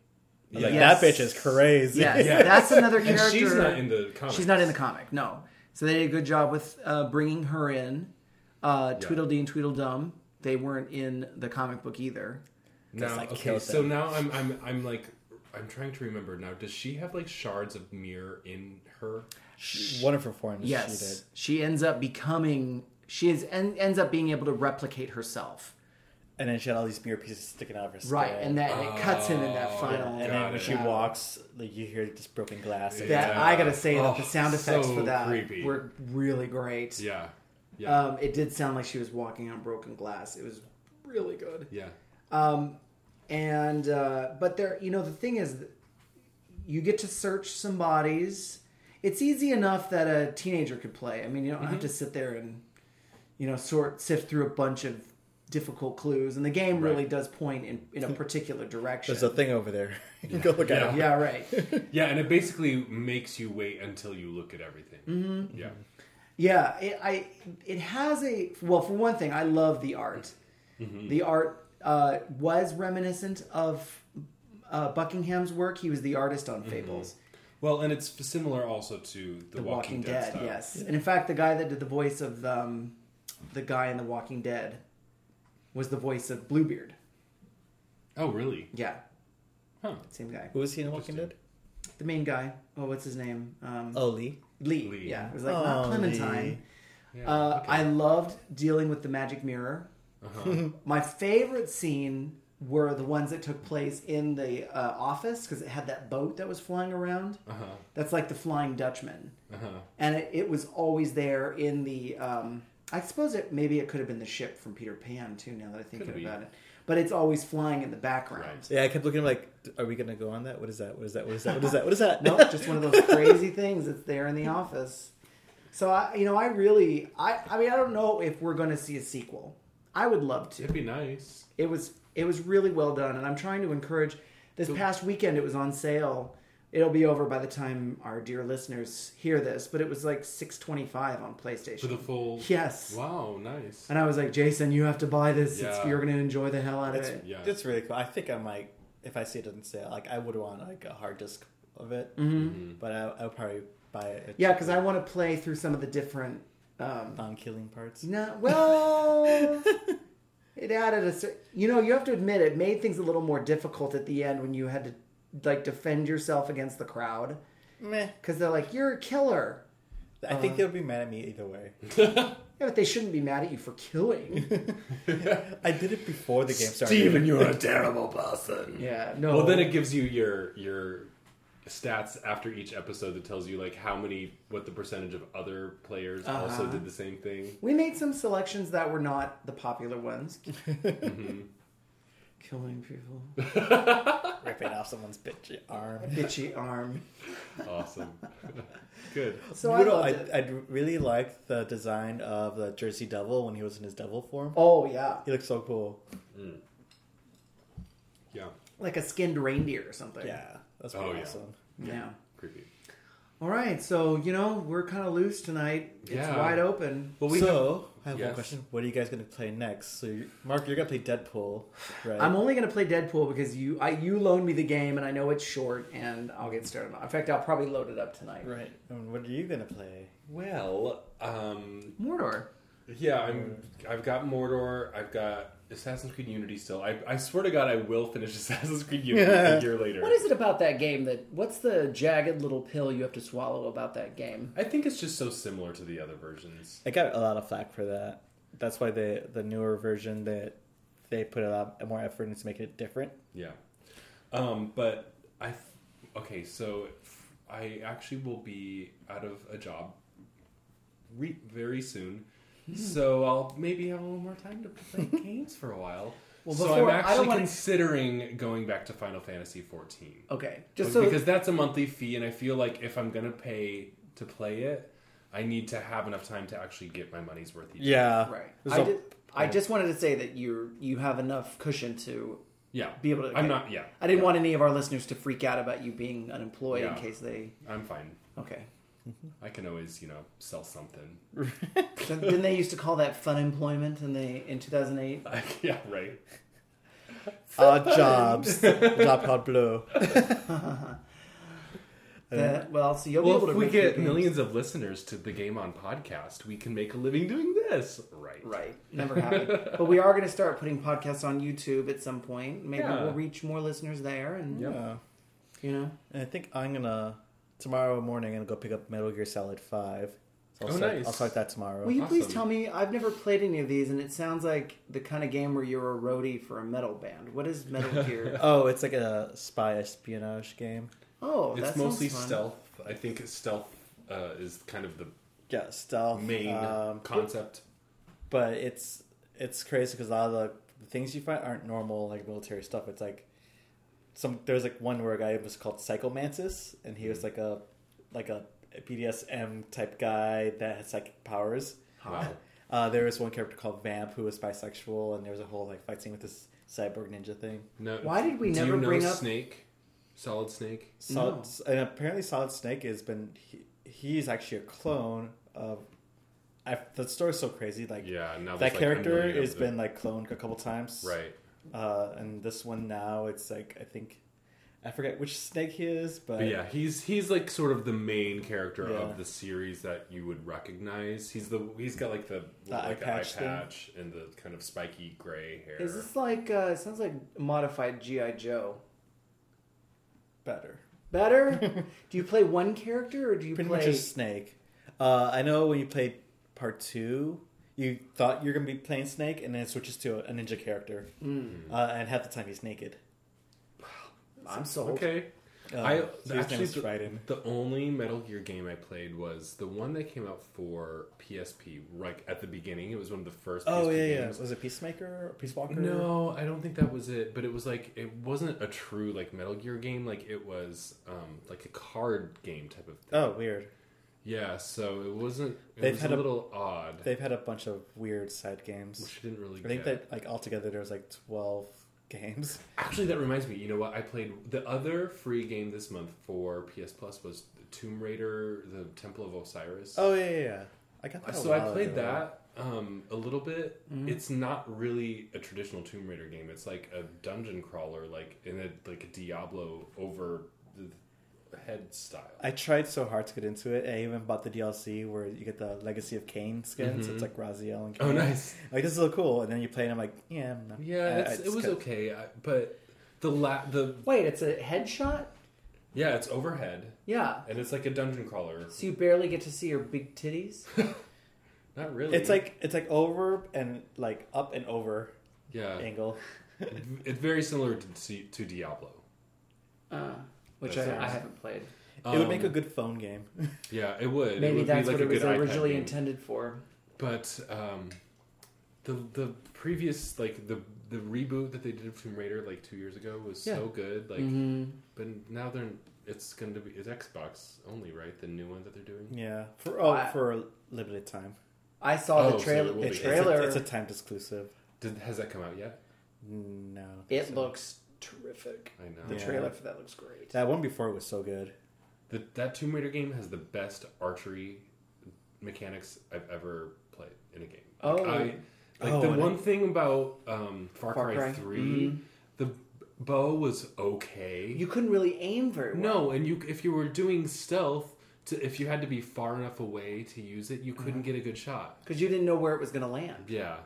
Yeah. Like Yes. that bitch is crazy. Yes. Yeah. That's another And character. she's not in the comics. She's not in the comic. No. So they did a good job with uh, bringing her in. Uh, Yeah. Tweedledee and Tweedledum. They weren't in the comic book either. Now, I okay, so them. now I'm I'm I'm like I'm trying to remember now. Does she have like shards of mirror in her? One of her forms Yes. she did. She ends up becoming. She is en- ends up being able to replicate herself. And then she had all these mirror pieces sticking out of her skin. Right, and that and it cuts him in that Oh, final. and then when it. she walks, like you hear just broken glass. Yeah. That I gotta say that Oh, the sound effects so for that creepy. were really great. Yeah, yeah, Um, it did sound like she was walking on broken glass. It was really good. yeah. Um, and uh, but there, you know, the thing is, you get to search some bodies. It's easy enough that a teenager could play. I mean, you don't have to sit there and you know sort sift through a bunch of difficult clues, and the game really does point in, in a particular direction. There's a thing over there. You can go look at it. yeah, right. Yeah, and it basically makes you wait until you look at everything. Mm-hmm. Yeah, Yeah, it, I it has a well. For one thing, I love the art. Mm-hmm. The art uh, was reminiscent of uh, Buckingham's work. He was the artist Mm-hmm. on Fables. well, and it's similar also to the, The Walking, Walking, Dead, style. yes. And in fact, the guy that did the voice of um, the guy in The Walking Dead was the voice of Bluebeard. Oh, really? Yeah, Huh? Same guy. Who was he in The Walking Dead? the main guy. Oh, what's his name? Um, Oh, Lee. Lee. Lee. Yeah, it was like not Oh, Clementine. Yeah. Uh, okay. I loved dealing with the magic mirror. Uh-huh. My favorite scene were the ones that took place in the uh, office because it had that boat that was flying around. Uh-huh. That's like the Flying Dutchman, Uh-huh. and it, it was always there in the. Um, I suppose it maybe it could have been the ship from Peter Pan too. Now that I think about it, but it's always flying in the background. Right. Yeah, I kept looking at like, are we gonna go on that? What is that? What is that? What is that? What is that? What is that? No, just one of those crazy things that's there in the office. So I, you know, I really, I, I mean, I don't know if we're going to see a sequel. I would love to. It'd be nice. It was it was really well done, and I'm trying to encourage. This past weekend, it was on sale. It'll be over by the time our dear listeners hear this, but it was like six twenty five on PlayStation. For the full. yes, Wow, nice. and I was like, Jason, you have to buy this. It's, Yeah. you're going to enjoy the hell out of it. Yeah. it's really cool. I think I might, if I see it on sale, like I would want like a hard disk of it, Mm-hmm. but I, I would probably buy it. Yeah, because I want to play through some of the different. Um, non-killing parts. no, well, it added a. You know, you have to admit it made things a little more difficult at the end when you had to like defend yourself against the crowd Meh. because they're like, "You're a killer." I think they'll be mad at me either way. Yeah, but they shouldn't be mad at you for killing. I did it before the game started. Steven, you're a terrible person. yeah, no. Well, then it gives you your your stats after each episode that tells you like how many, what the percentage of other players also Uh-huh. did the same thing. we made some selections that were not the popular ones. Mm-hmm. Killing people, ripping off someone's bitchy arm. bitchy arm. Awesome. Good. So you I know, I. I really liked the design of the Jersey Devil when he was in his devil form. Oh yeah, He looked so cool. Yeah. like a skinned reindeer or something. Yeah, that's Oh, pretty yeah. awesome. yeah. Creepy. All right, so you know we're kind of loose tonight. It's Yeah. wide open. Well, we so, I have Yes. one question. What are you guys going to play next? So, you, Mark, you're going to play Deadpool, right? I'm only going to play Deadpool because you I you loaned me the game and I know it's short and I'll get started. In fact, I'll probably load it up tonight. right. And what are you going to play? well, um, Mordor. Yeah, I'm. I've got Mordor. I've got Assassin's Creed Unity still. I, I swear to God, I will finish Assassin's Creed Unity a year later. What is it about that game that? What's the jagged little pill you have to swallow about that game? I think it's just so similar to the other versions. I got a lot of flack for that. That's why the the newer version that they put a lot more effort into making it different. Yeah. Um, but I. Okay, so I actually will be out of a job re- very soon. So I'll maybe have a little more time to play games for a while. Well, so before- I'm I don't actually wanna- considering going back to Final Fantasy 14. Okay, just so because that's a monthly fee, and I feel like if I'm gonna pay to play it, I need to have enough time to actually get my money's worth each. Yeah, right. There's I, a- did, I just wanted to say that you you have enough cushion to yeah. be able to. I'm not. Yeah, I didn't want any of our listeners to freak out about you being unemployed in Yeah. case they. I'm fine. Okay. I can always, you know, sell something. So didn't they used to call that fun employment in the in 2008? yeah, right. Odd jobs. Job called Blue. That, well, so you'll Well, be able if to we get millions of listeners to the Game On podcast, we can make a living doing this. Right. Right. Never happened. but we are going to start putting podcasts on YouTube at some point. Maybe Yeah. we'll reach more listeners there, and Yeah. you know, And I think I'm gonna tomorrow morning. I'm gonna go pick up Metal Gear Solid Five. So I'll Oh, start, nice. I'll start that tomorrow. will you please tell me? I've never played any of these, and it sounds like the kind of game where you're a roadie for a metal band. What is Metal Gear? Oh, it's like a spy espionage game. Oh, that It's mostly fun. stealth. I think stealth uh, is kind of the Yeah, stealth. main um, concept. but it's it's crazy because a lot of the, the things you find aren't normal like military stuff. It's like some there's like one where a guy was called Psycho Mantis, and he was like a like a BDSM type guy that had psychic powers. Wow. Uh, there was one character called Vamp who was bisexual, and there was a whole like fight scene with this cyborg ninja thing. No. Why did we do never you know bring up- Snake? Solid Snake. Solid, and apparently Solid Snake has been he, he's actually a clone of. I, the story's so crazy. Like Yeah. Now that there's, like, a character million of has them. been like cloned a couple times. right. Uh, and this one now, it's like I think I forget which snake he is, but, But yeah, he's he's like sort of the main character Yeah. of the series that you would recognize. He's the he's got like the, The eye like an patch eye patch and the kind of spiky gray hair. Is this like? Uh, it sounds like modified GI Joe. better. Better? do you play one character or do you Pretty play? much a snake. Uh, I know when you played part two, you thought you're gonna be playing Snake, and then it switches to a, a ninja character, Mm, uh, and half the time he's naked. I'm sold. okay? Uh, I so his name actually is the, the only Metal Gear game I played was the one that came out for PSP. Like at the beginning, it was one of the first. Oh PSP yeah, yeah. Was it Peacemaker or Peace Walker? No, I don't think that was it. But it was like it wasn't a true like Metal Gear game. Like it was um, like a card game type of thing. Oh, weird. Yeah. So it wasn't. It They've was had a a- little odd, They've had a bunch of weird side games. which I didn't really. I think get. that like altogether there was like twelve games. Actually, that reminds me. You know what? I played the other free game this month for PS Plus was Tomb Raider: The Temple of Osiris. Oh yeah, yeah. yeah. I got that. a so I played ago. that um, a little bit. Mm-hmm. It's not really a traditional Tomb Raider game. It's like a dungeon crawler, like in a like a Diablo over the head style. I tried so hard to get into it. I even bought the DLC where you get the Legacy of Kain skins. Mhm. It's like Raziel and Kain. Oh, nice. Like this is so cool. And then you play, and I'm like, yeah, I'm not- Yeah, I- it's, I it was cut- okay, I, but the la- the Wait, it's a headshot? yeah, it's overhead Yeah. and it's like a dungeon crawler. So you barely get to see your big titties? Not really. It's like it's like over and like up and over yeah, angle. it's very similar to to Diablo. Uh, which I, I haven't played. it would make a Um, good phone game. Yeah, it would. it Maybe would that's be like what a it was originally game. intended for. But um, the the previous like the the reboot that they did of Tomb Raider like two years ago was Yeah. so good. Like, Mhm. but now they're it's going to be it's Xbox only, right? The new one that they're doing. Yeah, for oh I- for a limited time. I saw Oh, the so trailer. the. It's, trailer. It's a, it's a timed exclusive. Did, has that come out yet? No, it looks terrific. I know. The Yeah. trailer for that looks great. that one before was so good. The, that Tomb Raider game has the best archery mechanics I've ever played in a game. Like, Oh. I, like Oh, the and one thing about um, Far, Far Cry, Cry. 3 Mhm. the bow was okay. You couldn't really aim very well. No, and you if you were doing stealth, to, if you had to be far enough away to use it, you couldn't get a good shot. because you didn't know where it was going to land. Yeah.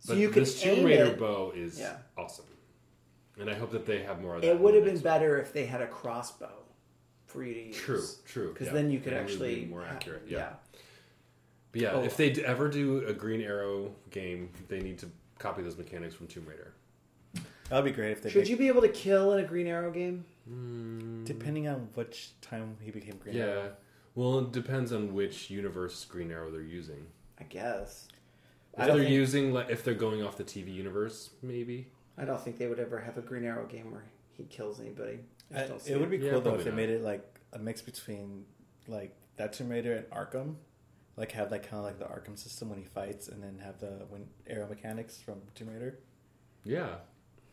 So but you could this Tomb Raider it- bow is Yeah. awesome. And I hope that they have more of that. It would have been better if they had a crossbow for you to use. True, true, Because yeah. then you could And actually be more accurate, Yeah. yeah. But yeah, Oh. if they ever do a Green Arrow game, they need to copy those mechanics from Tomb Raider. That'd be great if they. Should make- you be able to kill in a Green Arrow game? Hmm. depending on which time he became Green Yeah. Arrow. Well, it depends on which universe Green Arrow they're using. I guess. If I they're think- using, like, if they're going off the TV universe, maybe. I don't think they would ever have a Green Arrow game where he kills anybody. I just I- don't it would be Yeah, cool though if they not. made it like a mix between like that Tomb Raider and Arkham, like have like kind of like the Arkham system when he fights, and then have the when arrow mechanics from Tomb Raider. Yeah.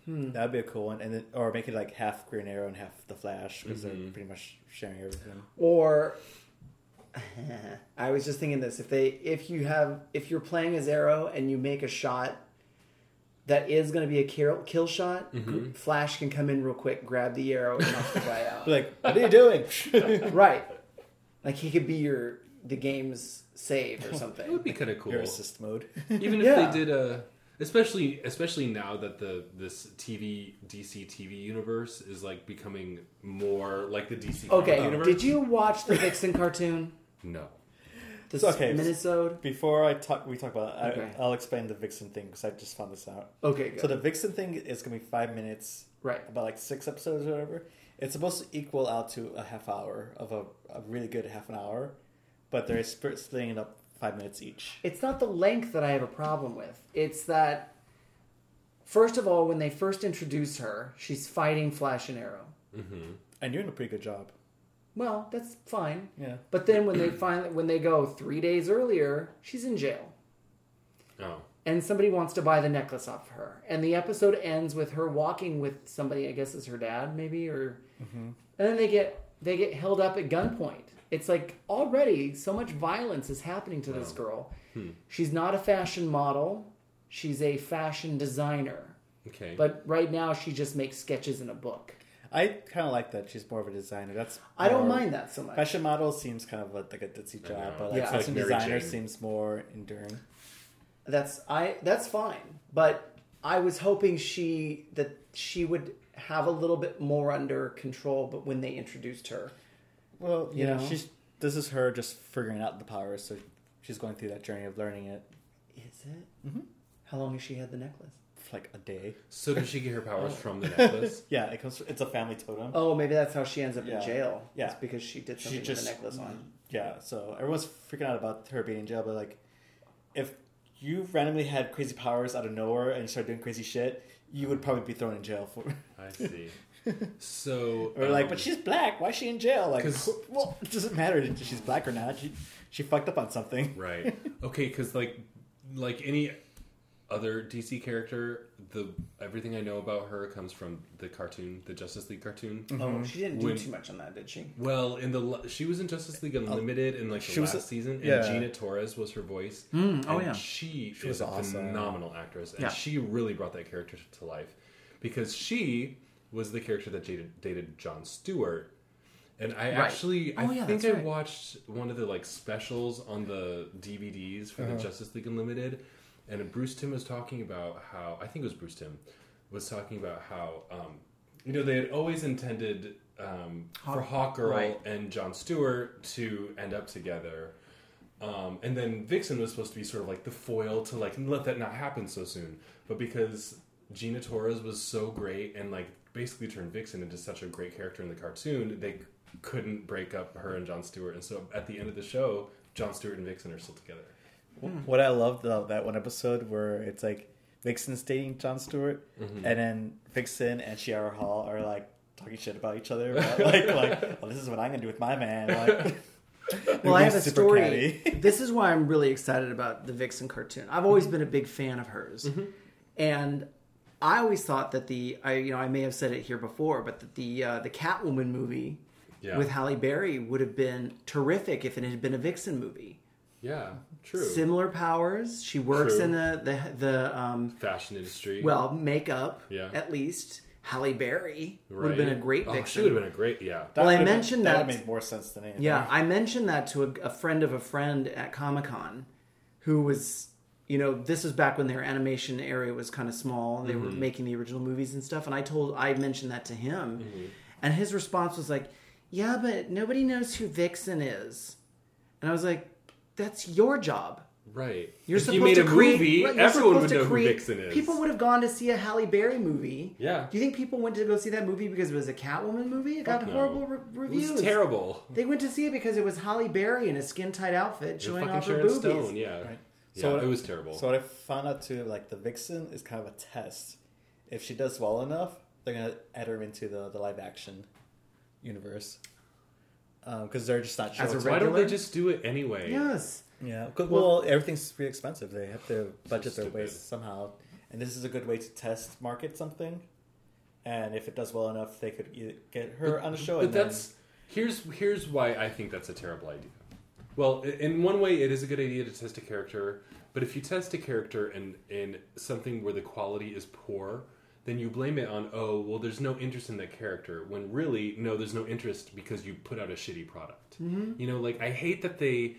Hmm. That'd be a cool one, and then or make it like half Green Arrow and half the Flash because Mhm. they're pretty much sharing everything. Or I was just thinking this: if they, if you have, if you're playing as Arrow and you make a shot that is going to be a kill, kill shot, Mm-hmm. Flash can come in real quick, grab the arrow, and knock the guy out. Like, what are you doing? right, like he could be your the game's save or something. It would be kind of cool. Your assist mode. Even if Yeah. they did a, especially especially now that the this TV DC TV universe is like becoming more like the DC comic Okay, universe. did you watch the Vixen cartoon? No. The So, okay. Minnesota. Before I talk, we talk about. It, Okay. I, I'll explain the Vixen thing because I just found this out. Okay, good. So the Vixen thing is gonna be five minutes, right. about like six episodes or whatever. It's supposed to equal out to a half hour of a, a really good half an hour, but they're sp- splitting it up five minutes each. It's not the length that I have a problem with. It's that, first of all, when they first introduce her, she's fighting Flash and Arrow. Mm-hmm. And you're doing a pretty good job. Well, that's fine. Yeah. But then when they finally when they go three days earlier, she's in jail, Oh. and somebody wants to buy the necklace off her, and the episode ends with her walking with somebody. I guess is her dad, maybe, or mm-hmm. and then they get they get held up at gunpoint. It's like already so much violence is happening to this girl. Hmm. She's not a fashion model. She's a fashion designer. Okay. But right now she just makes sketches in a book. I kind of like that she's more of a designer. That's I don't more- mind that so much. Fashion model seems kind of like a ditzy job, know. but like Yeah. fashion Like Mary designer Jane. seems more enduring. That's I that's fine. But I was hoping she that she would have a little bit more under control but when they introduced her. Well, You you know, know? she's this is her just figuring out the powers, so she's going through that journey of learning it Is it? Mm-hmm. How long has she had the necklace? For like a day. so does she get her powers from the necklace? Yeah, it comes. It's a family totem. Oh, maybe that's how she ends up Yeah. in jail. Yeah. It's because she did She something just- with the necklace on. Yeah, so everyone's freaking out about her being in jail, but like, if you randomly had crazy powers out of nowhere and you started doing crazy shit, you would probably be thrown in jail for. I see. So or like, um, but she's black. Why is she in jail? Like, 'Cause- well, it doesn't matter if she's black or not. She she fucked up on something. right. Okay, because like like any other DC character, the everything I know about her comes from the cartoon, the Justice League cartoon. Oh, she didn't do When- too much on that, did she? Well, in the la- she was in Justice League Unlimited in like the She was last a- season, and. Gina Torres was her voice. Mm, oh, and yeah. she, She is was a awesome. phenomenal actress, and Yeah. she really brought that character to life because she was the character that dated, dated John Stewart. And I actually, I Oh, yeah, think that's I right. watched one of the like specials on the DVDs for Uh-huh. the Justice League Unlimited, and Bruce Timm was talking about how I think it was Bruce Timm was talking about how um, you know they had always intended um, for Hawkgirl right. and John Stewart to end up together. Um, and then Vixen was supposed to be sort of like the foil to like let that not happen so soon. But because Gina Torres was so great and like basically turned Vixen into such a great character in the cartoon, they couldn't break up her and John Stewart. And so at the end of the show, John Stewart and Vixen are still together. What I loved though that one episode where it's like Vixen's dating John Stewart, Mm-hmm. and then Vixen and Shayera Hol are like talking shit about each other. About, like, like, well, this is what I'm gonna do with my man. Like, Well, I have a story. this is why I'm really excited about the Vixen cartoon. I've always been a big fan of hers, Mm-hmm. and I always thought that the I you know I may have said it here before, but that the uh, the Catwoman movie Yeah. with Halle Berry would have been terrific if it had been a Vixen movie. Yeah, true. Similar powers. She works True. in the the the um, Fashion industry. well makeup Yeah. at least. Halle Berry would have been a great Oh, vixen. she would have been a great, yeah. That Well, I would've- mentioned that that- would make more sense than anything. Yeah, I mentioned that to a, a friend of a friend at Comic Con, who was, you know, this was back when their animation area was kind of small. and They were making the original movies and stuff, and I told, I mentioned that to him, and his response was like, "Yeah, but nobody knows who Vixen is," and I was like, "That's your job." Right. You're if supposed you made to a create, movie, right, everyone would know create- who Vixen is. People would have gone to see a Halle Berry movie. Yeah. Do you think people went to go see that movie because it was a Catwoman movie? It got no. horrible re- It reviews. was terrible. They went to see it because it was Halle Berry in a skin tight outfit And showing fucking off her Sharon boobies. Stone, yeah. Right. Yeah, So what- it was terrible. So what I found out too, like the Vixen is kind of a test. If she does well enough, they're gonna add her into the, the live action universe. Uh, because they're just not sure. As a what's- Why don't they just do it anyway? Yes. Yeah. well, everything's pretty expensive. They have to budget their ways somehow, and this is a good way to test market something. And if it does well enough, they could get her on the show. But and then- that's here's here's why I think that's a terrible idea. Well, in one way, it is a good idea to test a character, but if you test a character and in something where the quality is poor, then you blame it on oh well, there's no interest in that character. When really, no, there's no interest because you put out a shitty product. Mm-hmm. You know, like I hate that they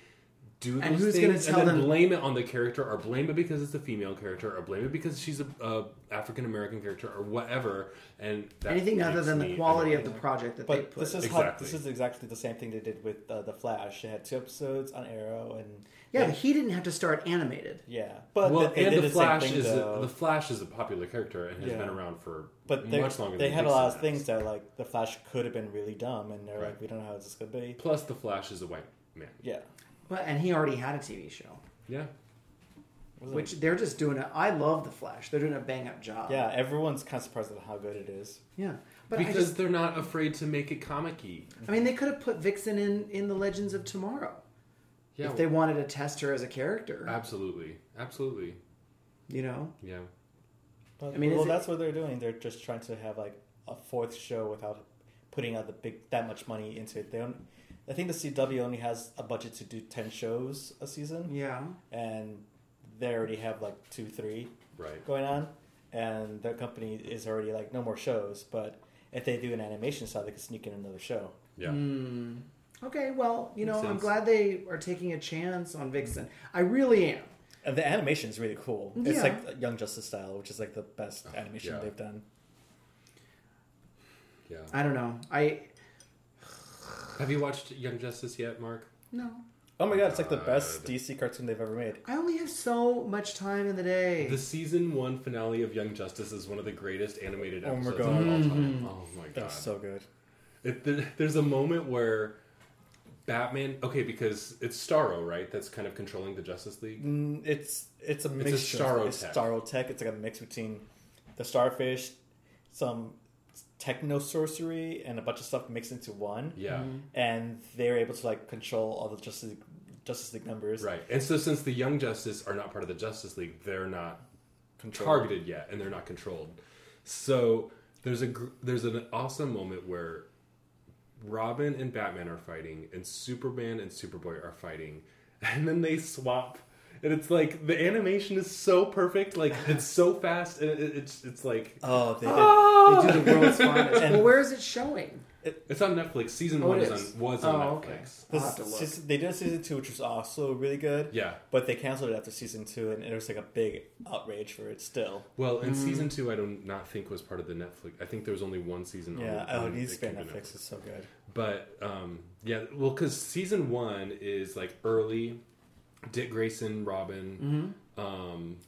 do those And who's gonna tell them- blame it on the character, or blame it because it's a female character, or blame it because she's a, a African American character, or whatever. And that Anything other than the quality of the project that they But put. this is Exactly. how this is exactly the same thing they did with uh, the Flash. They had two episodes on Arrow, and yeah, they- but he didn't have to start animated. yeah. But well, they, they and did the same Flash thing, is a, though. the Flash is a popular character and has Yeah. been around for But they, much longer. they than had a lot of things that like the Flash could have been really dumb, and they're Right. like, we don't know how this is gonna be. Plus, the Flash is a white man. Yeah, Well, and he already had a TV show, Yeah, Wasn't which they're just doing it. I love the Flash. They're doing a bang up job. yeah, everyone's kind of surprised at how good it is. yeah. But I, because just, they're not afraid to make it comic-y. I mean, they could have put Vixen in in the Legends of Tomorrow Yeah, if they wanted to test her as a character. absolutely, absolutely. You know, Yeah, But, I mean, well, is it- that's what they're doing. They're just trying to have like a fourth show without putting out the big that much money into it. They don't. I think the CW only has a budget to do ten shows a season, yeah. and they already have like two, three right. going on, and their company is already like no more shows. But if they do an animation style, they could sneak in another show. Yeah, Hmm. Okay, well, you know, Makes I'm glad they are taking a chance on Vixen. I really am. And the animation is really cool. It's Yeah. like Young Justice style, which is like the best animation Yeah. they've done. yeah. I don't know. I Have you watched Young Justice yet, Mark? no. Oh my god, it's like the best God. DC cartoon they've ever made. I only have so much time in the day. The season one finale of Young Justice is one of the greatest animated Oh my episodes God. of all Mm-hmm. time. Oh my god, That's so good. It, there, there's a moment where Batman. Okay, because it's Starro, right? That's kind of controlling the Justice League. Mm, it's it's a mix. Starro it's tech. Starro tech. It's like a mix between the starfish, some techno sorcery, and a bunch of stuff mixed into one. Yeah. Mm-hmm. And they're able to like control all the Justice League, Justice League members. Right. And so since the Young Justice are not part of the Justice League, they're not Control. targeted yet and they're not controlled. So there's a there's an awesome moment where Robin and Batman are fighting and Superman and Superboy are fighting and then they swap and it's like the animation is so perfect like it's so fast and it, it's it's like Oh, they did. Ah! they do the world's finest. And- well, where is it showing? it's on Netflix. Season Oh, one it is is. on was on Oh, Netflix. okay. This I'll have to look. they did season two, which was also really good. Yeah. But they canceled it after season two, and it was like a big outrage for it still. Well, Mm. in season two, I do not not think was part of the Netflix. I think there was only one season. Yeah, on, oh, on it needs to be on came to Netflix. is so good. But um, yeah, well, because season one is like early, Dick Grayson, Robin, um,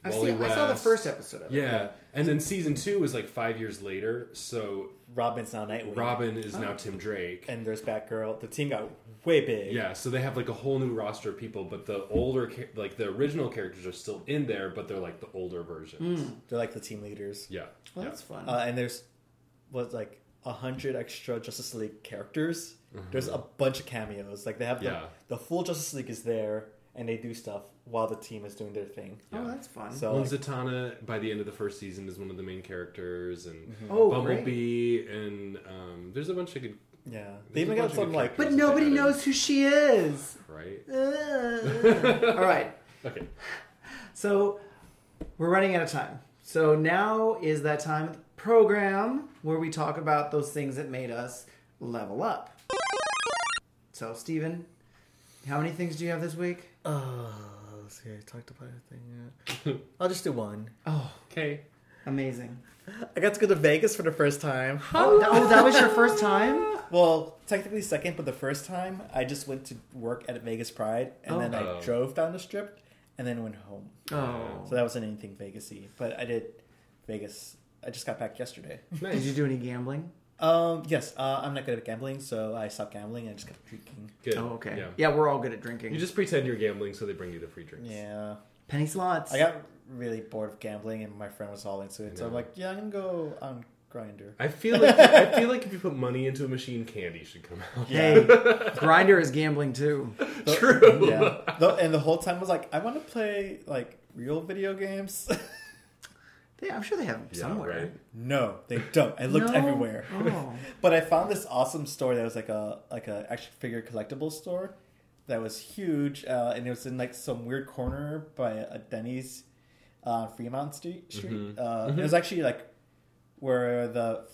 Mm-hmm. I, Wally see, I saw the first episode of it. Yeah, and then season two is like five years later. So Robin's now Nightwing. Robin is Oh. now Tim Drake. and there's Batgirl. The team got way big. Yeah, so they have like a whole new roster of people, but the older, like the original characters are still in there, but they're like the older versions. They're like the team leaders. Yeah, Well, yeah. that's fun. Uh, and there's what like a hundred extra Justice League characters. Mm-hmm. There's a bunch of cameos. Like they have the, Yeah. the full Justice League is there, and they do stuff while the team is doing their thing. oh, that's fun. So Well, like, Zatanna by the end of the first season is one of the main characters, and oh, Bumblebee, and um, there's a bunch of good, yeah, they even got some like but nobody added, knows who she is. right? Uh, all right. Okay. So we're running out of time. So now is that time of the program where we talk about those things that made us level up. So, Steven, how many things do you have this week? Uh, let's see. I talked about everything. Yet. I'll just do one. Oh, Okay. amazing. I got to go to Vegas for the first time. Oh, that, oh, that was your first time? Well, technically second, but the first time I just went to work at Vegas Pride, and Oh. then Oh. I drove down the strip, and then went home. Oh. So that wasn't anything Vegasy, but I did Vegas. I just got back yesterday. Did you do any gambling? Um, yes, uh, I'm not good at gambling, so I stopped gambling and I just kept drinking. Good. Oh, okay. Yeah. Yeah, we're all good at drinking. You just pretend you're gambling, so they bring you the free drinks. Yeah, penny slots. I got really bored of gambling, and my friend was all into it, so I'm like, yeah, I'm gonna go on Grindr. I feel like I feel like if you put money into a machine, candy should come out. Hey, Grindr is gambling too. True. Yeah, the, and the whole time I was like, I want to play like real video games. They, I'm sure they have them Yeah, somewhere. right? no, they don't. I looked No? everywhere. Oh. But I found this awesome store that was like a like a action figure collectible store that was huge, uh, and it was in like some weird corner by a Denny's uh, Fremont Street. Street. Uh, It was actually like where the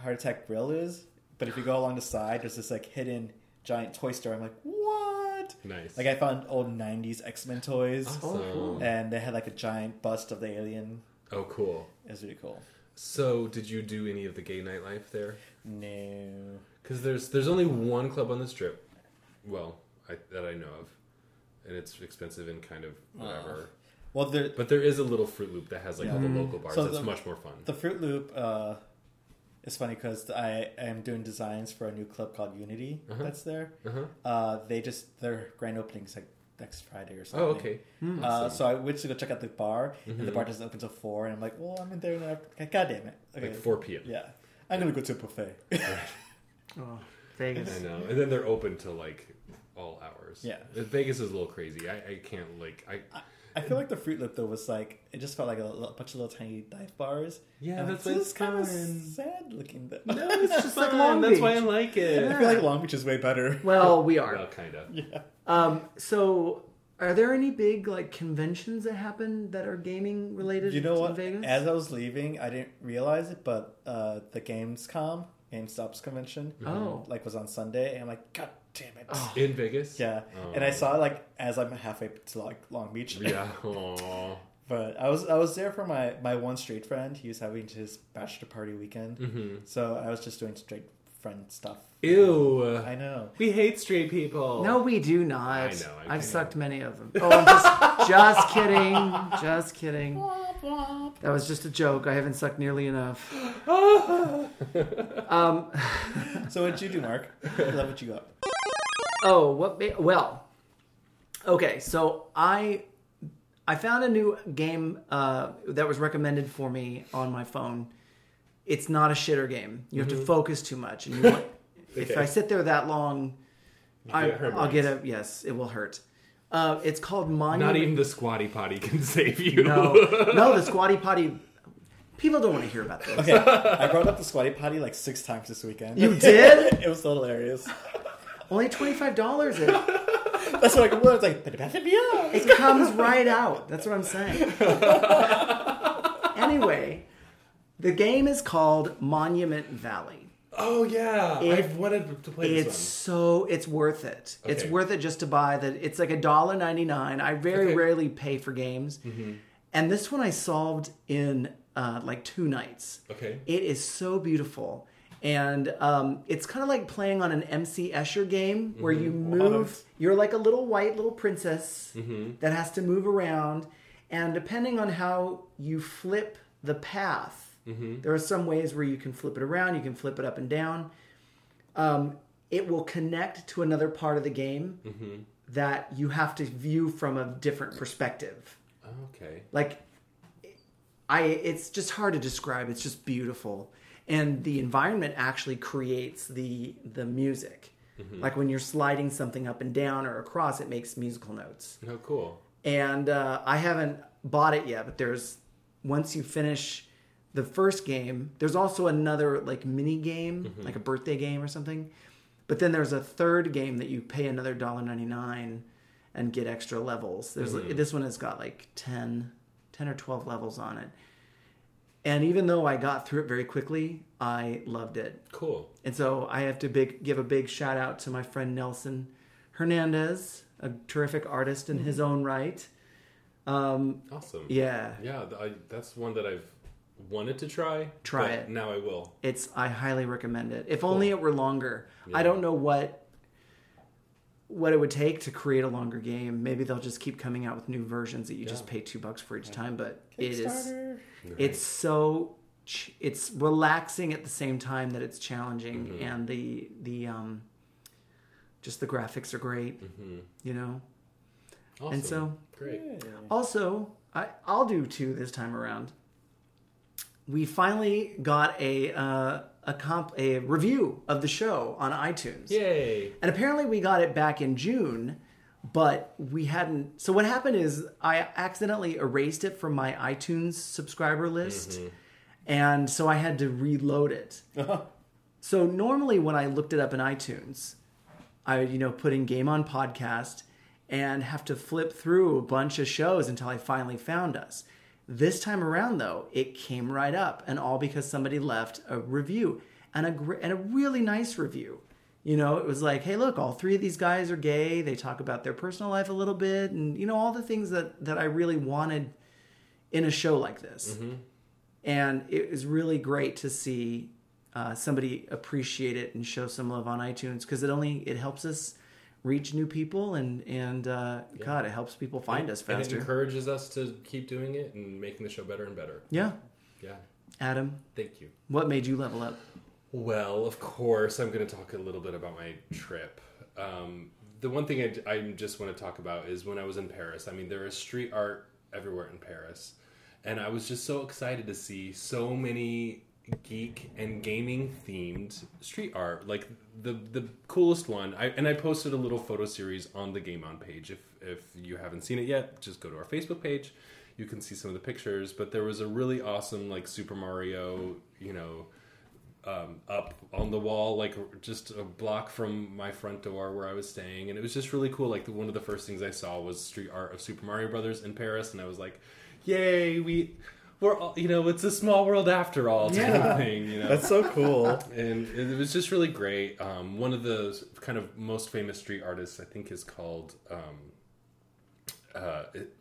Heart Attack Grill is, but if you go along the side, there's this like hidden giant toy store. I'm like, what? Nice. Like I found old '90s X Men toys, Awesome. and they had like a giant bust of the alien. Oh, cool. It was really cool. So, did you do any of the gay nightlife there? No. Because there's there's only one club on the strip, well, I, that I know of, and it's expensive and kind of whatever. Well, there, But there is a little Fruit Loop that has like all the local bars. So It's the- much more fun. The Fruit Loop uh, is funny because I am doing designs for a new club called Unity that's there. Uh-huh. Uh, they just their grand opening is like next Friday or something. Oh, okay. Uh, so I went to go check out the bar, and the bar doesn't open until four, and I'm like, well, I'm in there now. God damn it. Okay. Like 4 p.m. Yeah, I'm gonna go to a buffet. Oh, Vegas. I know, and then they're open to like all hours. Yeah. Vegas is a little crazy. I, I can't like I. I feel like the Fruit Loop though was like it just felt like a, little- bunch of little tiny dive bars. Yeah, And that's this it's kind of sad looking. Though. No, it's just like fun. Long That's why I like it. I feel like Long Beach is way better. Well, we are. Well, kind of. Yeah. Um, so, are there any big like conventions that happen that are gaming related? You know in what? Vegas? As I was leaving, I didn't realize it, but uh, the Gamescom, GameStop's convention, oh, like was on Sunday, and I'm like, God damn it! In Vegas. Yeah, and I saw it like as I'm halfway to like Long Beach. Yeah. Aww. but I was I was there for my my one straight friend. He was having his bachelor party weekend, Mm-hmm. so I was just doing straight friend stuff. Ew. I know. We hate straight people. no, we do not. I know, I have know. sucked many of them. Oh, I'm just, just kidding. Just kidding. That was just a joke. I haven't sucked nearly enough. um, So what'd you do, Mark? I love what you got. Oh, what? ma- Well, okay. So I I found a new game uh, that was recommended for me on my phone. It's not a shitter game. You have to focus too much, and you want, if I sit there that long, I, get I'll get a yes. It will hurt. Uh, it's called Monument. Not even the squatty potty can save you. no, no. The squatty potty. People don't want to hear about this. Okay, I brought up the squatty potty like six times this weekend. You did? it was so hilarious. Only twenty five dollars. It, That's what I was like. it comes right out. That's what I'm saying. anyway, the game is called Monument Valley. Oh yeah, It- I've wanted to play It's this so it's worth it. It's Okay. worth it just to buy that. It's like a dollar ninety nine. I very Okay. Mm-hmm. rarely pay for games, and this one I solved in uh, like two nights. one. Okay. It is so beautiful. And um, it's kind of like playing on an MC Escher game where you Mm-hmm. move. You're like a little white little princess Mm-hmm. that has to move around. And depending on how you flip the path, Mm-hmm. there are some ways where you can flip it around, you can flip it up and down. Um, it will connect to another part of the game Mm-hmm. that you have to view from a different perspective Okay. like i it's just hard to describe it's just beautiful and the environment actually creates the the music. Mm-hmm. Like when you're sliding something up and down or across it makes musical notes. Oh, cool. and uh, i haven't bought it yet but there's once you finish the first game there's also another like mini game mm-hmm. like a birthday game or something. But then there's a third game that you pay another $1.99 and get extra levels. There's mm-hmm. this one has got like 10 10 or 12 levels on it And even though I got through it very quickly, I loved it. Cool. And so I have to big give a big shout out to my friend Nelson Hernandez, a terrific artist in his own right. Um, Awesome. yeah, Yeah, I, that's one that I've wanted to try. Try but it. Now I will. it's I highly recommend it. If only it were longer. Yeah. I don't know what what it would take to create a longer game. Maybe they'll just keep coming out with new versions that you just pay two bucks for each time. But it is Kickstarter. it's so ch- it's relaxing at the same time that it's challenging, Mm-hmm. and the the um just the graphics are great. You know. Awesome. And so great. Also, I, I'll do two this time around. We finally got a uh, a comp a review of the show on iTunes, Yay. and apparently we got it back in June, but we hadn't. So what happened is I accidentally erased it from my iTunes subscriber list, mm-hmm. and so I had to reload it. Uh-huh. So normally when I looked it up in iTunes, I would, you know, put in game on podcast and have to flip through a bunch of shows until I finally found us. This time around though, it came right up and all because somebody left a review and a gr- and a really nice review. You know, it was like, "Hey, look, all three of these guys are gay. They talk about their personal life a little bit and you know all the things that that I really wanted in a show like this." and it was really great to see uh, somebody appreciate it and show some love on iTunes because it only it helps us reach new people and and uh, God, it helps people find us faster. And it encourages us to keep doing it and making the show better and better. yeah, Yeah. Adam, Thank you. what made you level up? Well, of course, I'm going to talk a little bit about my trip. Um, the one thing I, I just want to talk about is when I was in Paris. I mean, there is street art everywhere in Paris. And I was just so excited to see so many geek and gaming themed street art. Like the the coolest one. I, and I posted a little photo series on the Game On page. If if you haven't seen it yet, just go to our Facebook page. You can see some of the pictures. But there was a really awesome like Super Mario, you know, um, up on the wall, like just a block from my front door where I was staying, and it was just really cool. Like the, one of the first things I saw was street art of Super Mario Brothers in Paris, and I was like, "Yay, we, we're all, you know, it's a small world after all." Type Yeah. of thing, you know. That's so cool. and it was just really great. Um, one of the kind of most famous street artists, I think, is called um, uh, it,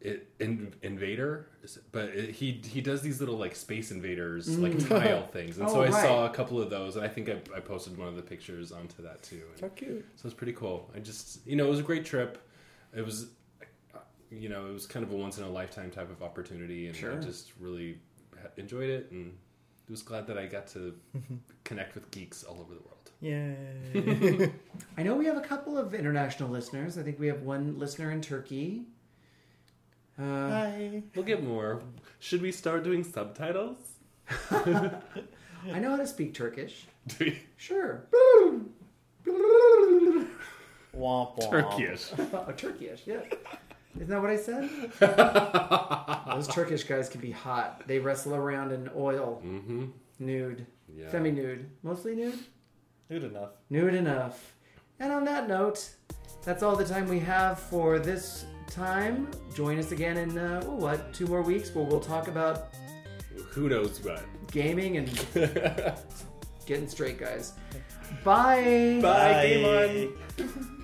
it in, Invader, but it, he he does these little like Space Invaders like tile things, and so Oh, I saw a couple of those, and I think I, I posted one of the pictures onto that too. And So cute. so it's pretty cool. I just you know it was a great trip. It was you know it was kind of a once in a lifetime type of opportunity, and Sure. I just really enjoyed it and was glad that I got to connect with geeks all over the world. Yeah, I know we have a couple of international listeners. I think we have one listener in Turkey. Uh, Hi. We'll get more. Should we start doing subtitles? I know how to speak Turkish. Do we? Sure. Womp womp. Turkish. oh, Turkish, yeah. Isn't that what I said? Those Turkish guys can be hot. They wrestle around in oil, Mm-hmm. nude, Yeah. semi-nude, mostly nude, nude enough. nude enough. And on that note, that's all the time we have for this time. Join us again in uh, oh, what two more weeks where we'll talk about Who knows what? gaming and getting straight, guys. Bye. Bye, game on.